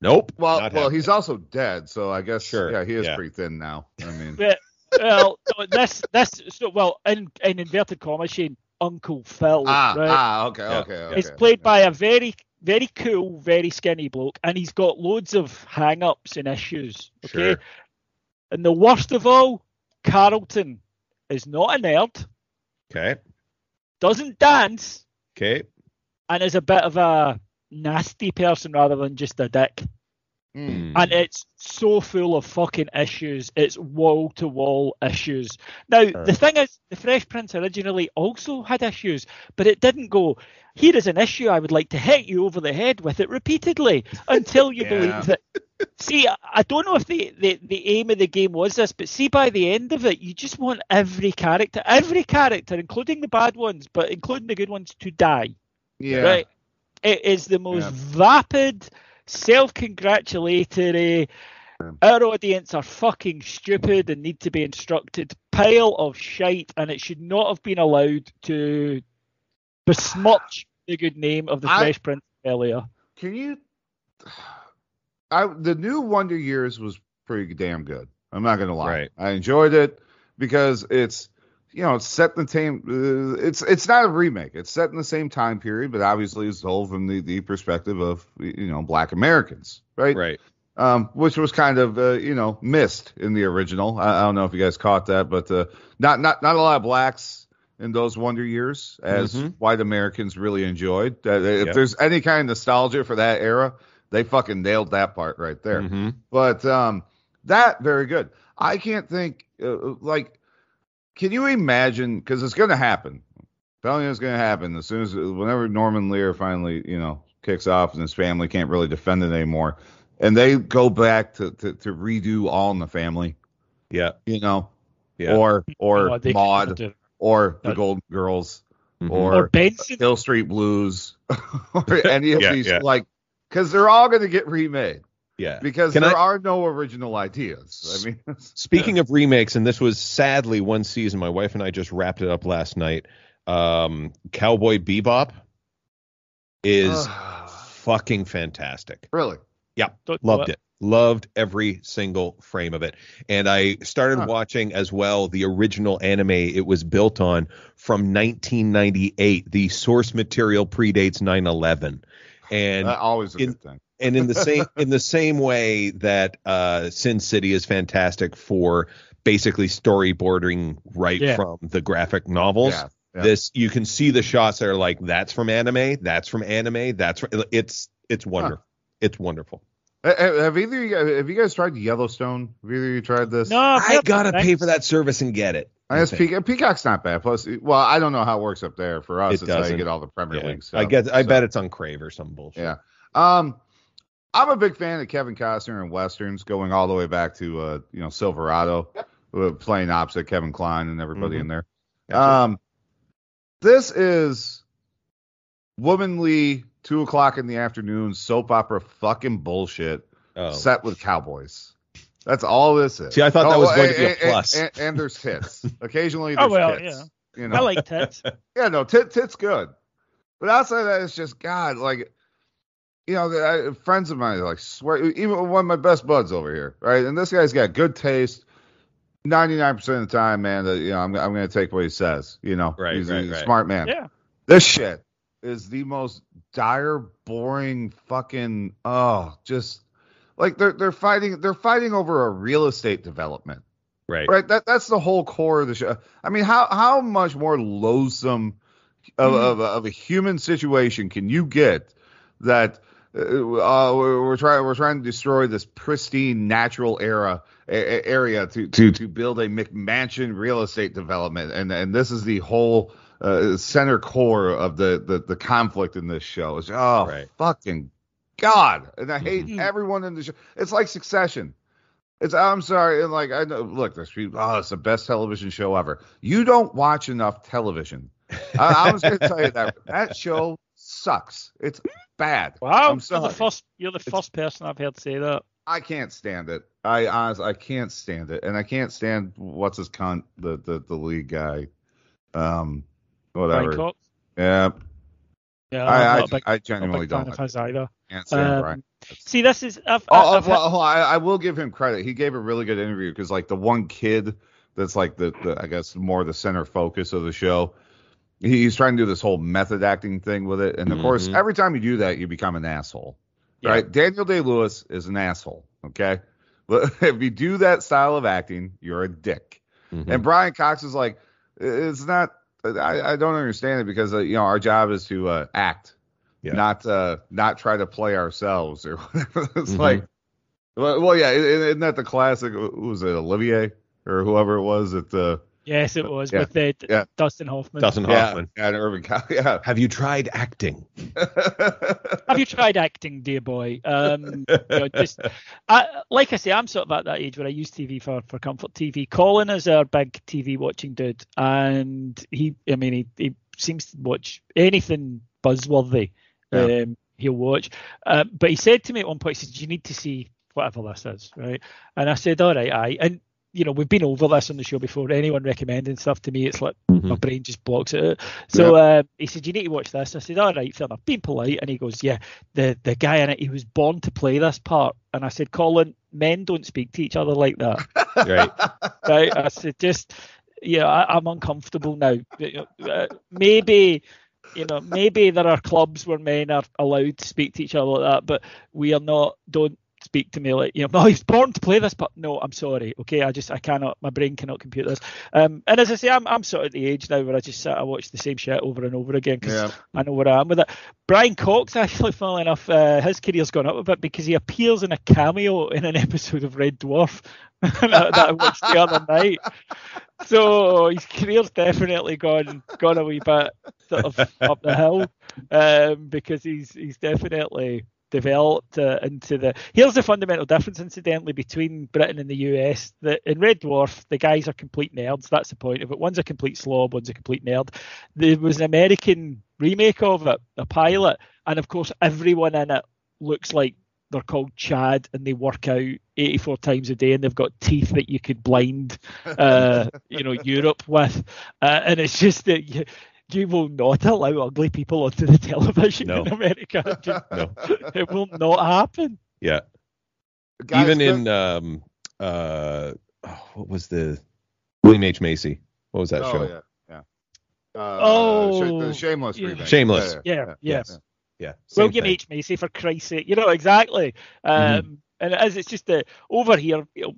D: Nope.
A: Well, well,
D: happening.
A: he's also dead, so I guess
D: Sure,
A: yeah, he is
D: yeah.
A: pretty thin now. I [LAUGHS] mean,
C: But, well, so this this so well in in inverted commas, Shane. Uncle Phil.
A: Ah,
C: right?
A: ah, okay,
D: Yeah.
A: okay, okay.
C: It's played
A: okay.
C: by a very, very cool, very skinny bloke, and he's got loads of hang-ups and issues. Okay,
D: Sure.
C: and the worst of all, Carlton is not a nerd,
D: Okay.
C: doesn't dance,
D: Okay.
C: and is a bit of a nasty person rather than just a dick.
A: Hmm.
C: And it's so full of fucking issues. It's wall to wall issues. Now, the thing is, the Fresh Prince originally also had issues, but it didn't go, here is an issue I would like to hit you over the head with it repeatedly until you [LAUGHS]
A: Yeah.
C: believe it. See, I- don't know if the, the, the aim of the game was this, but see, by the end of it, you just want every character, every character, including the bad ones, but including the good ones, to die.
A: Yeah.
C: Right? It is the most
A: Yeah.
C: vapid, self-congratulatory. Our audience are fucking stupid and need to be instructed. Pile of shite, and it should not have been allowed to besmirch the good name of the
A: I-
C: Fresh Prince earlier.
A: Can you? I the new Wonder Years was pretty damn good. I'm not gonna lie.
D: Right.
A: I enjoyed it because it's you know it's set in the same. Uh, it's it's not a remake. It's set in the same time period, but obviously it's told from the the perspective of you know Black Americans, right?
D: Right.
A: um, which was kind of uh, you know missed in the original. I, I don't know if you guys caught that, but uh, not not not a lot of blacks in those Wonder Years as
D: Mhm.
A: white Americans really enjoyed. Uh, if
D: Yep.
A: there's any kind of nostalgia for that era, they fucking nailed that part right there.
D: Mhm.
A: But um, that very good. I can't think uh, like, can you imagine? Because it's going to happen. Telling you it's going to happen as soon as whenever Norman Lear finally you know kicks off and his family can't really defend it anymore, and they go back to to, to redo All in the Family,
D: Yeah.
A: you know,
D: Yeah.
A: or or
C: Oh, they could
A: Maud,
C: do-
A: or the
C: That-
A: Golden Girls,
D: Mhm.
C: Or
A: or
C: Benson.
A: Hill Street Blues, [LAUGHS] or any of
D: Yeah,
A: these
D: yeah.
A: like, because they're all going to get remade
D: yeah.
A: because
D: Can
A: there
D: I-
A: are no original ideas. I mean, [LAUGHS]
D: Speaking of remakes, and this was sadly one season, my wife and I just wrapped it up last night. Um, Cowboy Bebop is [SIGHS] fucking fantastic.
A: really,
C: Don't-
D: Loved it. Loved every single frame of it. And I started
A: Huh.
D: watching as well the original anime it was built on from 1998. The source material predates 9/11. And
A: that always a
D: in-
A: good thing. [LAUGHS]
D: and in the same in the same way that uh Sin City is fantastic for basically storyboarding right
C: Yeah.
D: from the graphic novels.
A: Yeah, yeah.
D: This you can see the shots that are like that's from anime, that's from anime, that's from, it's it's wonderful. It's wonderful.
A: Ha- ha- Have either of you guys, have you guys tried Yellowstone? Have either of you tried this?
C: No, I've
D: I
C: heard
D: gotta
C: things.
D: pay for that service and get it.
A: I guess Peacock, Peacock's not bad. Plus, well, I don't know how it works up there. For us,
D: It
A: it's how you
D: doesn't.
A: get all the Premier
D: Yeah.
A: League stuff.
D: I get I
A: so,
D: bet it's on Crave or some bullshit.
A: Yeah. Um, I'm a big fan of Kevin Costner and westerns, going all the way back to uh, you know, Silverado, uh, playing opposite Kevin Kline and everybody
D: Mhm.
A: in there.
D: Gotcha.
A: Um, this is womanly two o'clock in the afternoon soap opera fucking bullshit
D: oh.
A: set with cowboys. That's all this is.
D: See, I thought that oh, was going to be a
A: and- and-
D: plus.
A: And, and there's tits. [LAUGHS] Occasionally,
C: Oh,
A: there's
C: well,
A: tits.
C: yeah.
A: You know,
C: I like tits. [LAUGHS]
A: yeah, no, tit, tit's good. But outside of that, it's just God, like, you know, the, I, friends of mine like swear. Even one of my best buds over here, right? And this guy's got good taste. Ninety nine percent of the time, man, that you know, I'm I'm gonna take what he says. You know,
D: Right,
A: he's,
D: right,
A: he's a
D: right.
A: smart man.
C: Yeah.
A: This shit is the most dire, boring, fucking oh, just like they're they're fighting they're fighting over a real estate development.
D: Right.
A: right? That that's the whole core of the show. I mean how how much more loathsome of, of, a- of a human situation can you get that uh, uh, we're, we're trying we're trying to destroy this pristine natural era a- area to to to build a McMansion real estate development. And and this is the whole uh, center core of the, the the conflict in this show Is oh
D: Right.
A: fucking god and i hate
C: Mhm.
A: everyone in the show it's like succession it's I'm sorry, and like I know, look, there's people. Oh, it's the best television show ever. You don't watch enough television. I, I was going to tell you that [LAUGHS] that show sucks. It's bad.
C: Wow,
A: I'm
C: you're the first. You're the first person I've heard say that.
A: I can't stand it. I honestly, I can't stand it, and I can't stand what's his cunt, the the the lead guy. Um, whatever.
C: Cox.
A: Yeah,
C: Yeah,
A: I
C: I'm
A: I,
C: not big,
A: I genuinely don't.
C: of his either.
A: can't stand
C: Um,
A: Brian.
C: See, this is. I've,
A: Oh,
C: I've
A: well, oh, I, I will give him credit. He gave a really good interview because, like, the one kid that's like the, the I guess more the center focus of the show. he's trying to do this whole method acting thing with it, and of course,
D: Mhm.
A: every time you do that, you become an asshole.
C: Yeah.
A: Right? Daniel Day Lewis is an asshole. Okay, but [LAUGHS] if you do that style of acting, you're a dick.
D: Mhm.
A: And Brian Cox is like, it's not. I, I don't understand it because uh, you know our job is to uh, act,
D: Yeah.
A: not uh, not try to play ourselves or [LAUGHS] whatever. It's
D: Mhm.
A: like, well, well, yeah, isn't that the classic? Who was it Olivier or whoever it was that uh,
C: Yes, it was
A: Yeah.
C: with the
A: Yeah.
C: Dustin Hoffman.
D: Dustin Hoffman.
A: yeah, and Irving Cox, yeah.
D: Have you tried acting? [LAUGHS]
C: Have you tried acting, dear boy? Um, you know, just I, like I say, I'm sort of at that age where I use TV for, for comfort TV. Colin is our big TV watching dude, and he, I mean, he, he seems to watch anything buzzworthy.
A: Yeah.
C: Um, he'll watch. Um, but he said to me at one point, he said, "You need to see whatever this is, right?" And I said, "All right, I." And you know, we've been over this on the show before. Anyone recommending stuff to me, it's like my brain just blocks it. out. So uh, he said, "You need to watch this." I said, "All right, fair enough." Being polite, and he goes, "Yeah, the the guy in it, he was born to play this part." And I said, "Colin, men don't speak to each other like that." [LAUGHS]
D: Right.
C: right? I said, "Just, yeah, I, I'm uncomfortable now. Uh, maybe." You know, maybe there are clubs where men are allowed to speak to each other like that, but we are not. Don't speak to me like you know. [LAUGHS] No, he's born to play this, but no, I'm sorry. Okay, I just I cannot. My brain cannot compute this. Um, and as I say, I'm I'm sort of at the age now where I just sit, I watch the same shit over and over again because
A: Yeah.
C: I know where I am with it. Brian Cox, [LAUGHS] actually, funnily enough, uh, his career's gone up a bit because he appears in a cameo in an [LAUGHS] episode of Red Dwarf that, that I watched the other night. So his career's definitely gone gone a wee bit sort of up the hill um, because he's he's definitely developed uh, into the. Here's the fundamental difference, incidentally, between Britain and the US. That in Red Dwarf, the guys are complete nerds. That's the point of it. One's a complete slob, one's a complete nerd. There was an American remake of it, a pilot, and of course, everyone in it looks like they're called Chad, and they work out 84 times a day, and they've got teeth that you could blind, uh, [LAUGHS] you know, Europe with, uh, and it's just that. You, you will not allow ugly people onto the television
D: No.
C: in America. [LAUGHS] It just- [LAUGHS]
D: No. [LAUGHS]
C: it will not happen.
D: Yeah.
A: Guys,
D: Even in um uh oh, what was the William H Macy? What was that
A: oh,
D: show?
A: yeah, yeah. Uh,
C: Oh,
A: Sh- the Shameless
C: yeah.
D: Shameless.
C: Yeah, yeah.
D: Yeah. same
C: William
D: thing.
C: H Macy, for Christ's sake, you know exactly. Um,
D: Mm-hmm.
C: And it is. It's just that over here, you know,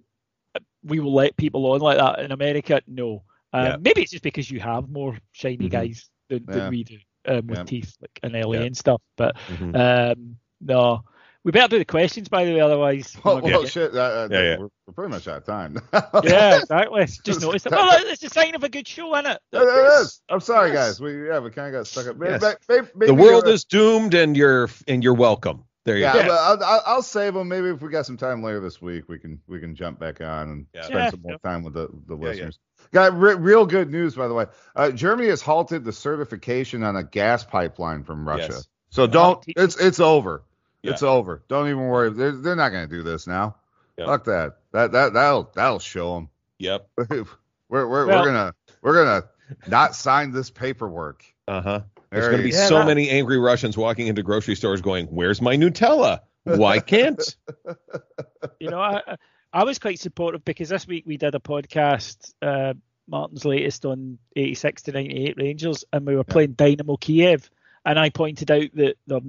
C: we will let people on like that. In America, no. Um,
D: Yeah.
C: Maybe it's just because you have more shiny
D: Mhm.
C: guys than, than
A: Yeah.
C: we do um, with
A: Yeah.
C: teeth, like in LA
D: Yeah.
C: and stuff. But
D: Mhm.
C: um, no, we better do the questions by the way, otherwise. we're [LAUGHS]
A: Well, well
C: get-
A: shit. Uh,
D: Yeah, yeah.
A: We're, we're pretty much out of time. [LAUGHS]
C: yeah, exactly. Just noticed. it. Well, it's a sign of a good show, isn't it?
A: It is. I'm sorry,
C: Yes.
A: guys. We yeah, we kind of got stuck up. Maybe,
D: Yes.
A: maybe, maybe,
D: The world is doomed and you're and you're welcome. There you
A: Yeah,
D: go.
A: but I'll, I'll, I'll save them. Maybe if we got some time later this week, we can we can jump back on and
D: Yeah.
A: spend
C: Yeah,
A: some more
C: yeah.
A: time with the, the
D: Yeah, yeah.
A: listeners. Got re- real good news, by the way. Uh, Germany has halted the certification on a gas pipeline from Russia.
D: Yes.
A: So don't. It's it's over.
D: Yeah.
A: It's over. Don't even worry. They're, they're not going to do this now.
D: Yeah.
A: Fuck that. That that that'll that'll show them.
D: Yep. [LAUGHS]
A: we're we're,
C: Well-
A: we're gonna we're gonna not sign this paperwork.
D: Uh-huh. There's going to be
C: go.
D: so
C: that-
D: many angry Russians walking into grocery stores going, "Where's my Nutella? Why can't?" [LAUGHS]
C: you know, I, I- I was quite supportive because this week we did a podcast, uh, Martin's latest on 86 to 98 Rangers, and we were playing Dynamo Kiev. And I pointed out that they're,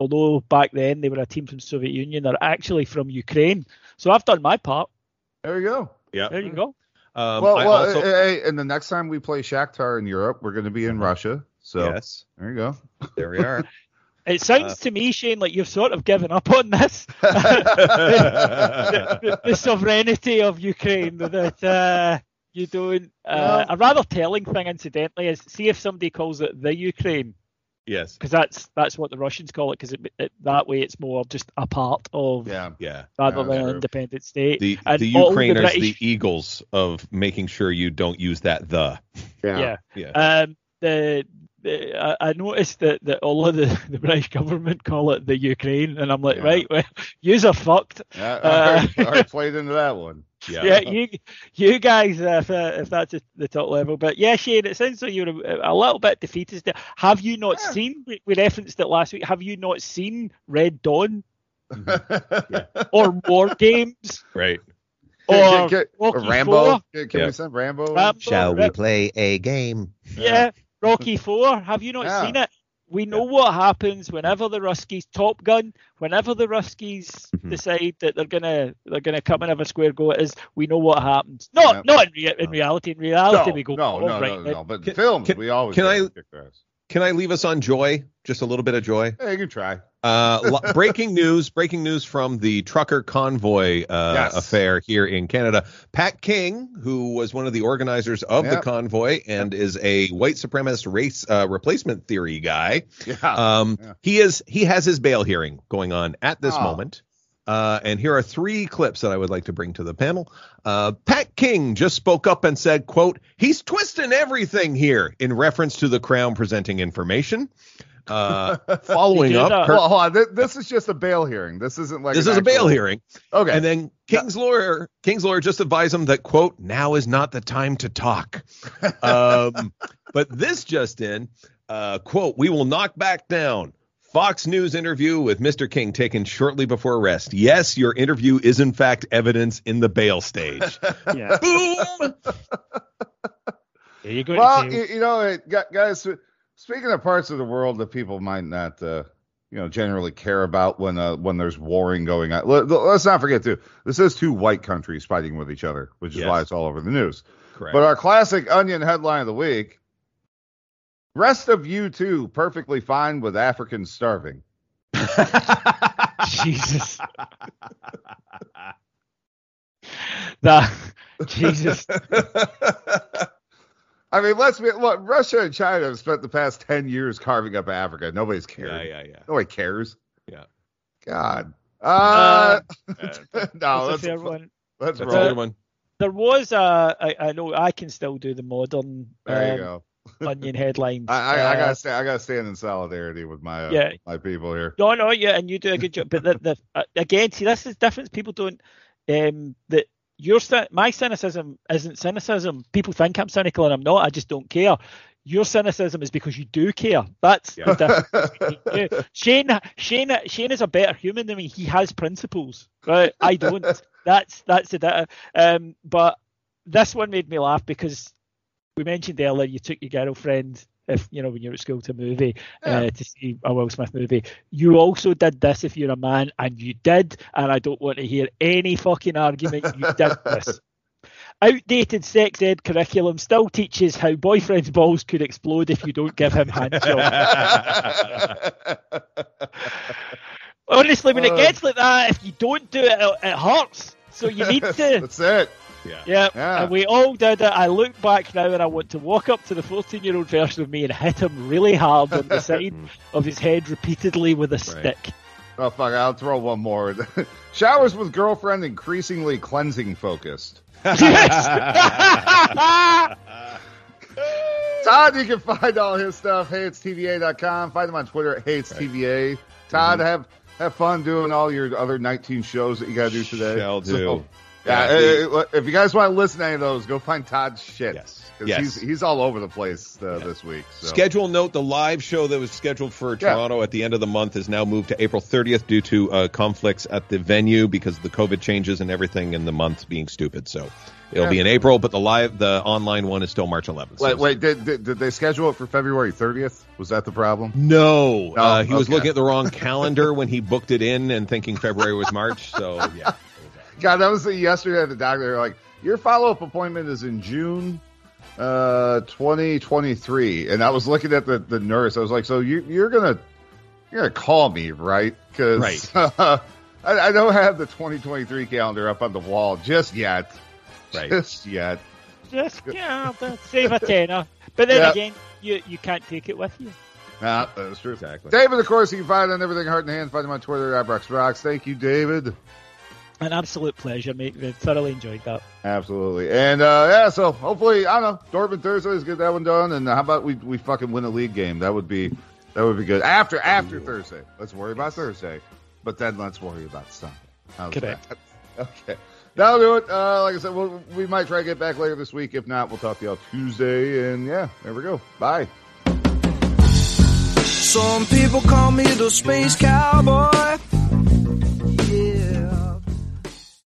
C: although back then they were a team from Soviet Union, they're actually from Ukraine. So I've done my part.
A: There you go.
D: yeah.
C: There you go.
D: Um,
A: well,
D: I
A: well,
D: also,
A: hey, and the next time we play Shakhtar in Europe, we're going to be in Russia. So
D: yes,
A: there you go.
D: there we are. [LAUGHS]
C: It sounds
D: Uh,
C: to me, Shane, like you've sort of given up on this. the, [LAUGHS] the, [LAUGHS] the sovereignty of Ukraine that uh, you don't. Uh,
A: No.
C: A rather telling thing, incidentally, is see if somebody calls it the Ukraine,
D: yes.
C: because that's that's what the Russians call it, because it, it, that way it's more just a part of
A: Yeah.
D: Yeah.
C: rather
A: Yeah,
C: than an independent state.
D: The
C: And
D: the
C: all
D: Ukraine
C: the
D: are the eagles of making sure you don't use that the.
C: yeah.
D: Yeah.
C: Um, the, the I, I noticed that, that all of the, [LAUGHS] the British government call it the Ukraine, and I'm like,
A: Yeah.
C: right, well, yous are fucked.
A: Yeah,
C: Uh,
A: I, already, I already played into that one.
D: yeah.
C: yeah, you you guys, uh, if, uh, if that's at the top level. But yeah, Shane, it sounds like you're a, a little bit defeated. there. Have you not
A: Yeah.
C: seen? We, we referenced it last week. Have you not seen Red Dawn [LAUGHS] [LAUGHS] or War Games
D: Right.
C: or
A: Get- get-
C: Rocky
A: Rambo.
C: Four?
A: Can, can
D: Yeah.
A: we send Rambo?
C: Rambo,
E: Shall we play a game?
C: Yeah. Rocky [LAUGHS] Four. Have you not
A: Yeah.
C: seen it? We know what happens whenever the Ruskies Top Gun, whenever the Ruskies
D: Mhm.
C: decide that they're gonna they're gonna come and have a square go at us. We know what happens. Not
A: Yep.
C: not in, rea- in reality. In reality,
A: no,
C: we go
A: no,
C: "Oh,
A: no,
C: right,
A: no,
C: then."
A: no. But
D: Can-
A: films,
D: can-
A: we always
D: can
A: get
D: I-
A: kick their ass.
D: Can I leave us on joy? Just a little bit of joy.
A: Hey, you can try.
D: Uh, [LAUGHS] breaking news! Breaking news from the trucker convoy uh,
A: Yes.
D: affair here in Canada. Pat King, who was one of the organizers of the convoy and is a white supremacist race uh, replacement theory guy,
A: Yeah.
D: um,
A: Yeah.
D: he is he has his bail hearing going on at this
A: Oh.
D: moment. Uh, and here are three clips that I would like to bring to the panel. Uh, Pat King just spoke up and said, "quote He's twisting everything here," in reference to the Crown presenting information. Uh, [LAUGHS] following
C: did
D: up,
C: that.
D: Kirk-
A: well, hold on. Th- This is just a bail hearing. This isn't like
D: this
A: an
D: is a bail hearing.
A: Okay.
D: And then King's lawyer, King's lawyer just advised him that quote, now is not the time to talk. um, [LAUGHS] but this just in, uh, quote, we will knock back down. Fox News interview with Mr. King taken shortly before arrest. Yes, your interview is in fact evidence in the bail stage. [LAUGHS]
C: Yeah.
D: Boom.
C: There you go.
A: well, you, you know, it, gu- guys. Speaking of parts of the world that people might not, uh, you know, generally care about when uh, when there's warring going on. Let, us not forget too. This is two white countries fighting with each other, which is
D: Yes.
A: why it's all over the news.
D: Correct.
A: But our classic Onion headline of the week: Rest of you two perfectly fine with Africans starving. [LAUGHS]
C: Jesus. [LAUGHS] that Jesus. [LAUGHS]
A: I mean, let's be look. Russia and China have spent the past ten years carving up Africa. Nobody's cared.
D: yeah, yeah, yeah.
A: Nobody cares.
D: Yeah.
A: God. Uh,
C: Uh, [LAUGHS]
A: no,
C: That's a
A: let's,
C: fair one.
A: let's
D: That's a
A: roll.
D: good one.
C: There was a. I, I know I can still do the modern
A: There
C: um,
A: you go. [LAUGHS]
C: onion headlines.
A: I, I, I
C: Uh,
A: gotta stand. I gotta stand in solidarity with my uh,
C: Yeah.
A: my people here.
C: No, no, yeah, and you do a good job. But the, the uh, again, see, this is different. People don't. Um, that your my cynicism isn't cynicism. People think I'm cynical, and I'm not. I just don't care. Your cynicism is because you do care. That's the difference. [LAUGHS] Shane, Shane, Shane is a better human than me. He has principles, right? I don't. That's that's the. Um, but this one made me laugh because we mentioned earlier you took your girlfriend if you know when you're at school to a movie
A: Yeah.
C: uh, to see a Will Smith movie. You also did this if you're a man, and you did, and I don't want to hear any fucking argument. You did this. [LAUGHS] Outdated sex ed curriculum still teaches how boyfriend's balls could explode if you don't give him handjob. [LAUGHS] Honestly, when it
A: Uh.
C: gets like that, if you don't do it, it, it hurts. So you need [LAUGHS] to.
A: That's it.
D: Yeah.
C: Yeah,
A: Yeah.
C: and we all did it. I look back now and I want to walk up to the 14 year old version of me and hit him really hard on the [LAUGHS] side of his head repeatedly with a stick.
A: Oh fuck! I'll throw one more. [LAUGHS] Showers with girlfriend increasingly cleansing focused.
C: Yes! [LAUGHS]
A: Todd, you can find all his stuff. Hey, it's TVA.com. Find him on Twitter at Hey, it's TVA. Todd,
D: Mm-hmm.
A: have have fun doing all your other 19 shows that you got to do today.
D: Shall do.
A: So, yeah,
D: Yeah,
A: uh, uh, if you guys want to listen to any of those, go find Todd's shit.
D: Yes. Yes.
A: He's, he's all over the place uh, this week. So.
D: Schedule note: the live show that was scheduled for
A: Yeah.
D: Toronto at the end of the month is now moved to April 30th due to uh, conflicts at the venue because of the COVID changes and everything, and the month being stupid. So it'll be in April, but the live, the online one is still March 11th. So
A: Wait, wait did, did, did they schedule it for February 30th? Was that the problem?
D: No,
A: No,
D: uh, he was looking at the wrong [LAUGHS] calendar when he booked it in and thinking February was March. So yeah,
A: God, that was yesterday at the doctor. They were like, your follow up appointment is in June uh 2023 and i was looking at the the nurse i was like so you, you're gonna you're gonna call me right because
D: Right. [LAUGHS]
A: I, I don't have the 2023 calendar up on the wall just yet
D: Right.
A: just yet
C: Just, yeah, but save a tenner. But then
A: Yeah.
C: again, you, you can't take it with you.
A: nah, that's true
D: exactly.
A: david of course you can find on everything heart and hand find him on twitter at Ibrox rocks thank you david
C: An absolute pleasure, mate. We thoroughly enjoyed that.
A: Absolutely. And uh yeah, so hopefully I don't know, Dortmund Thursday, let's get that one done. And how about we we fucking win a league game? That would be that would be good. After after Thursday. Let's worry about Thursday. But then let's worry about Sunday. How's
C: Correct.
A: that? [LAUGHS] Okay. That'll do it. Uh like I said, we'll, we might try to get back later this week. If not, we'll talk to y'all Tuesday. And yeah, there we go. Bye.
F: Some people call me the space cowboy.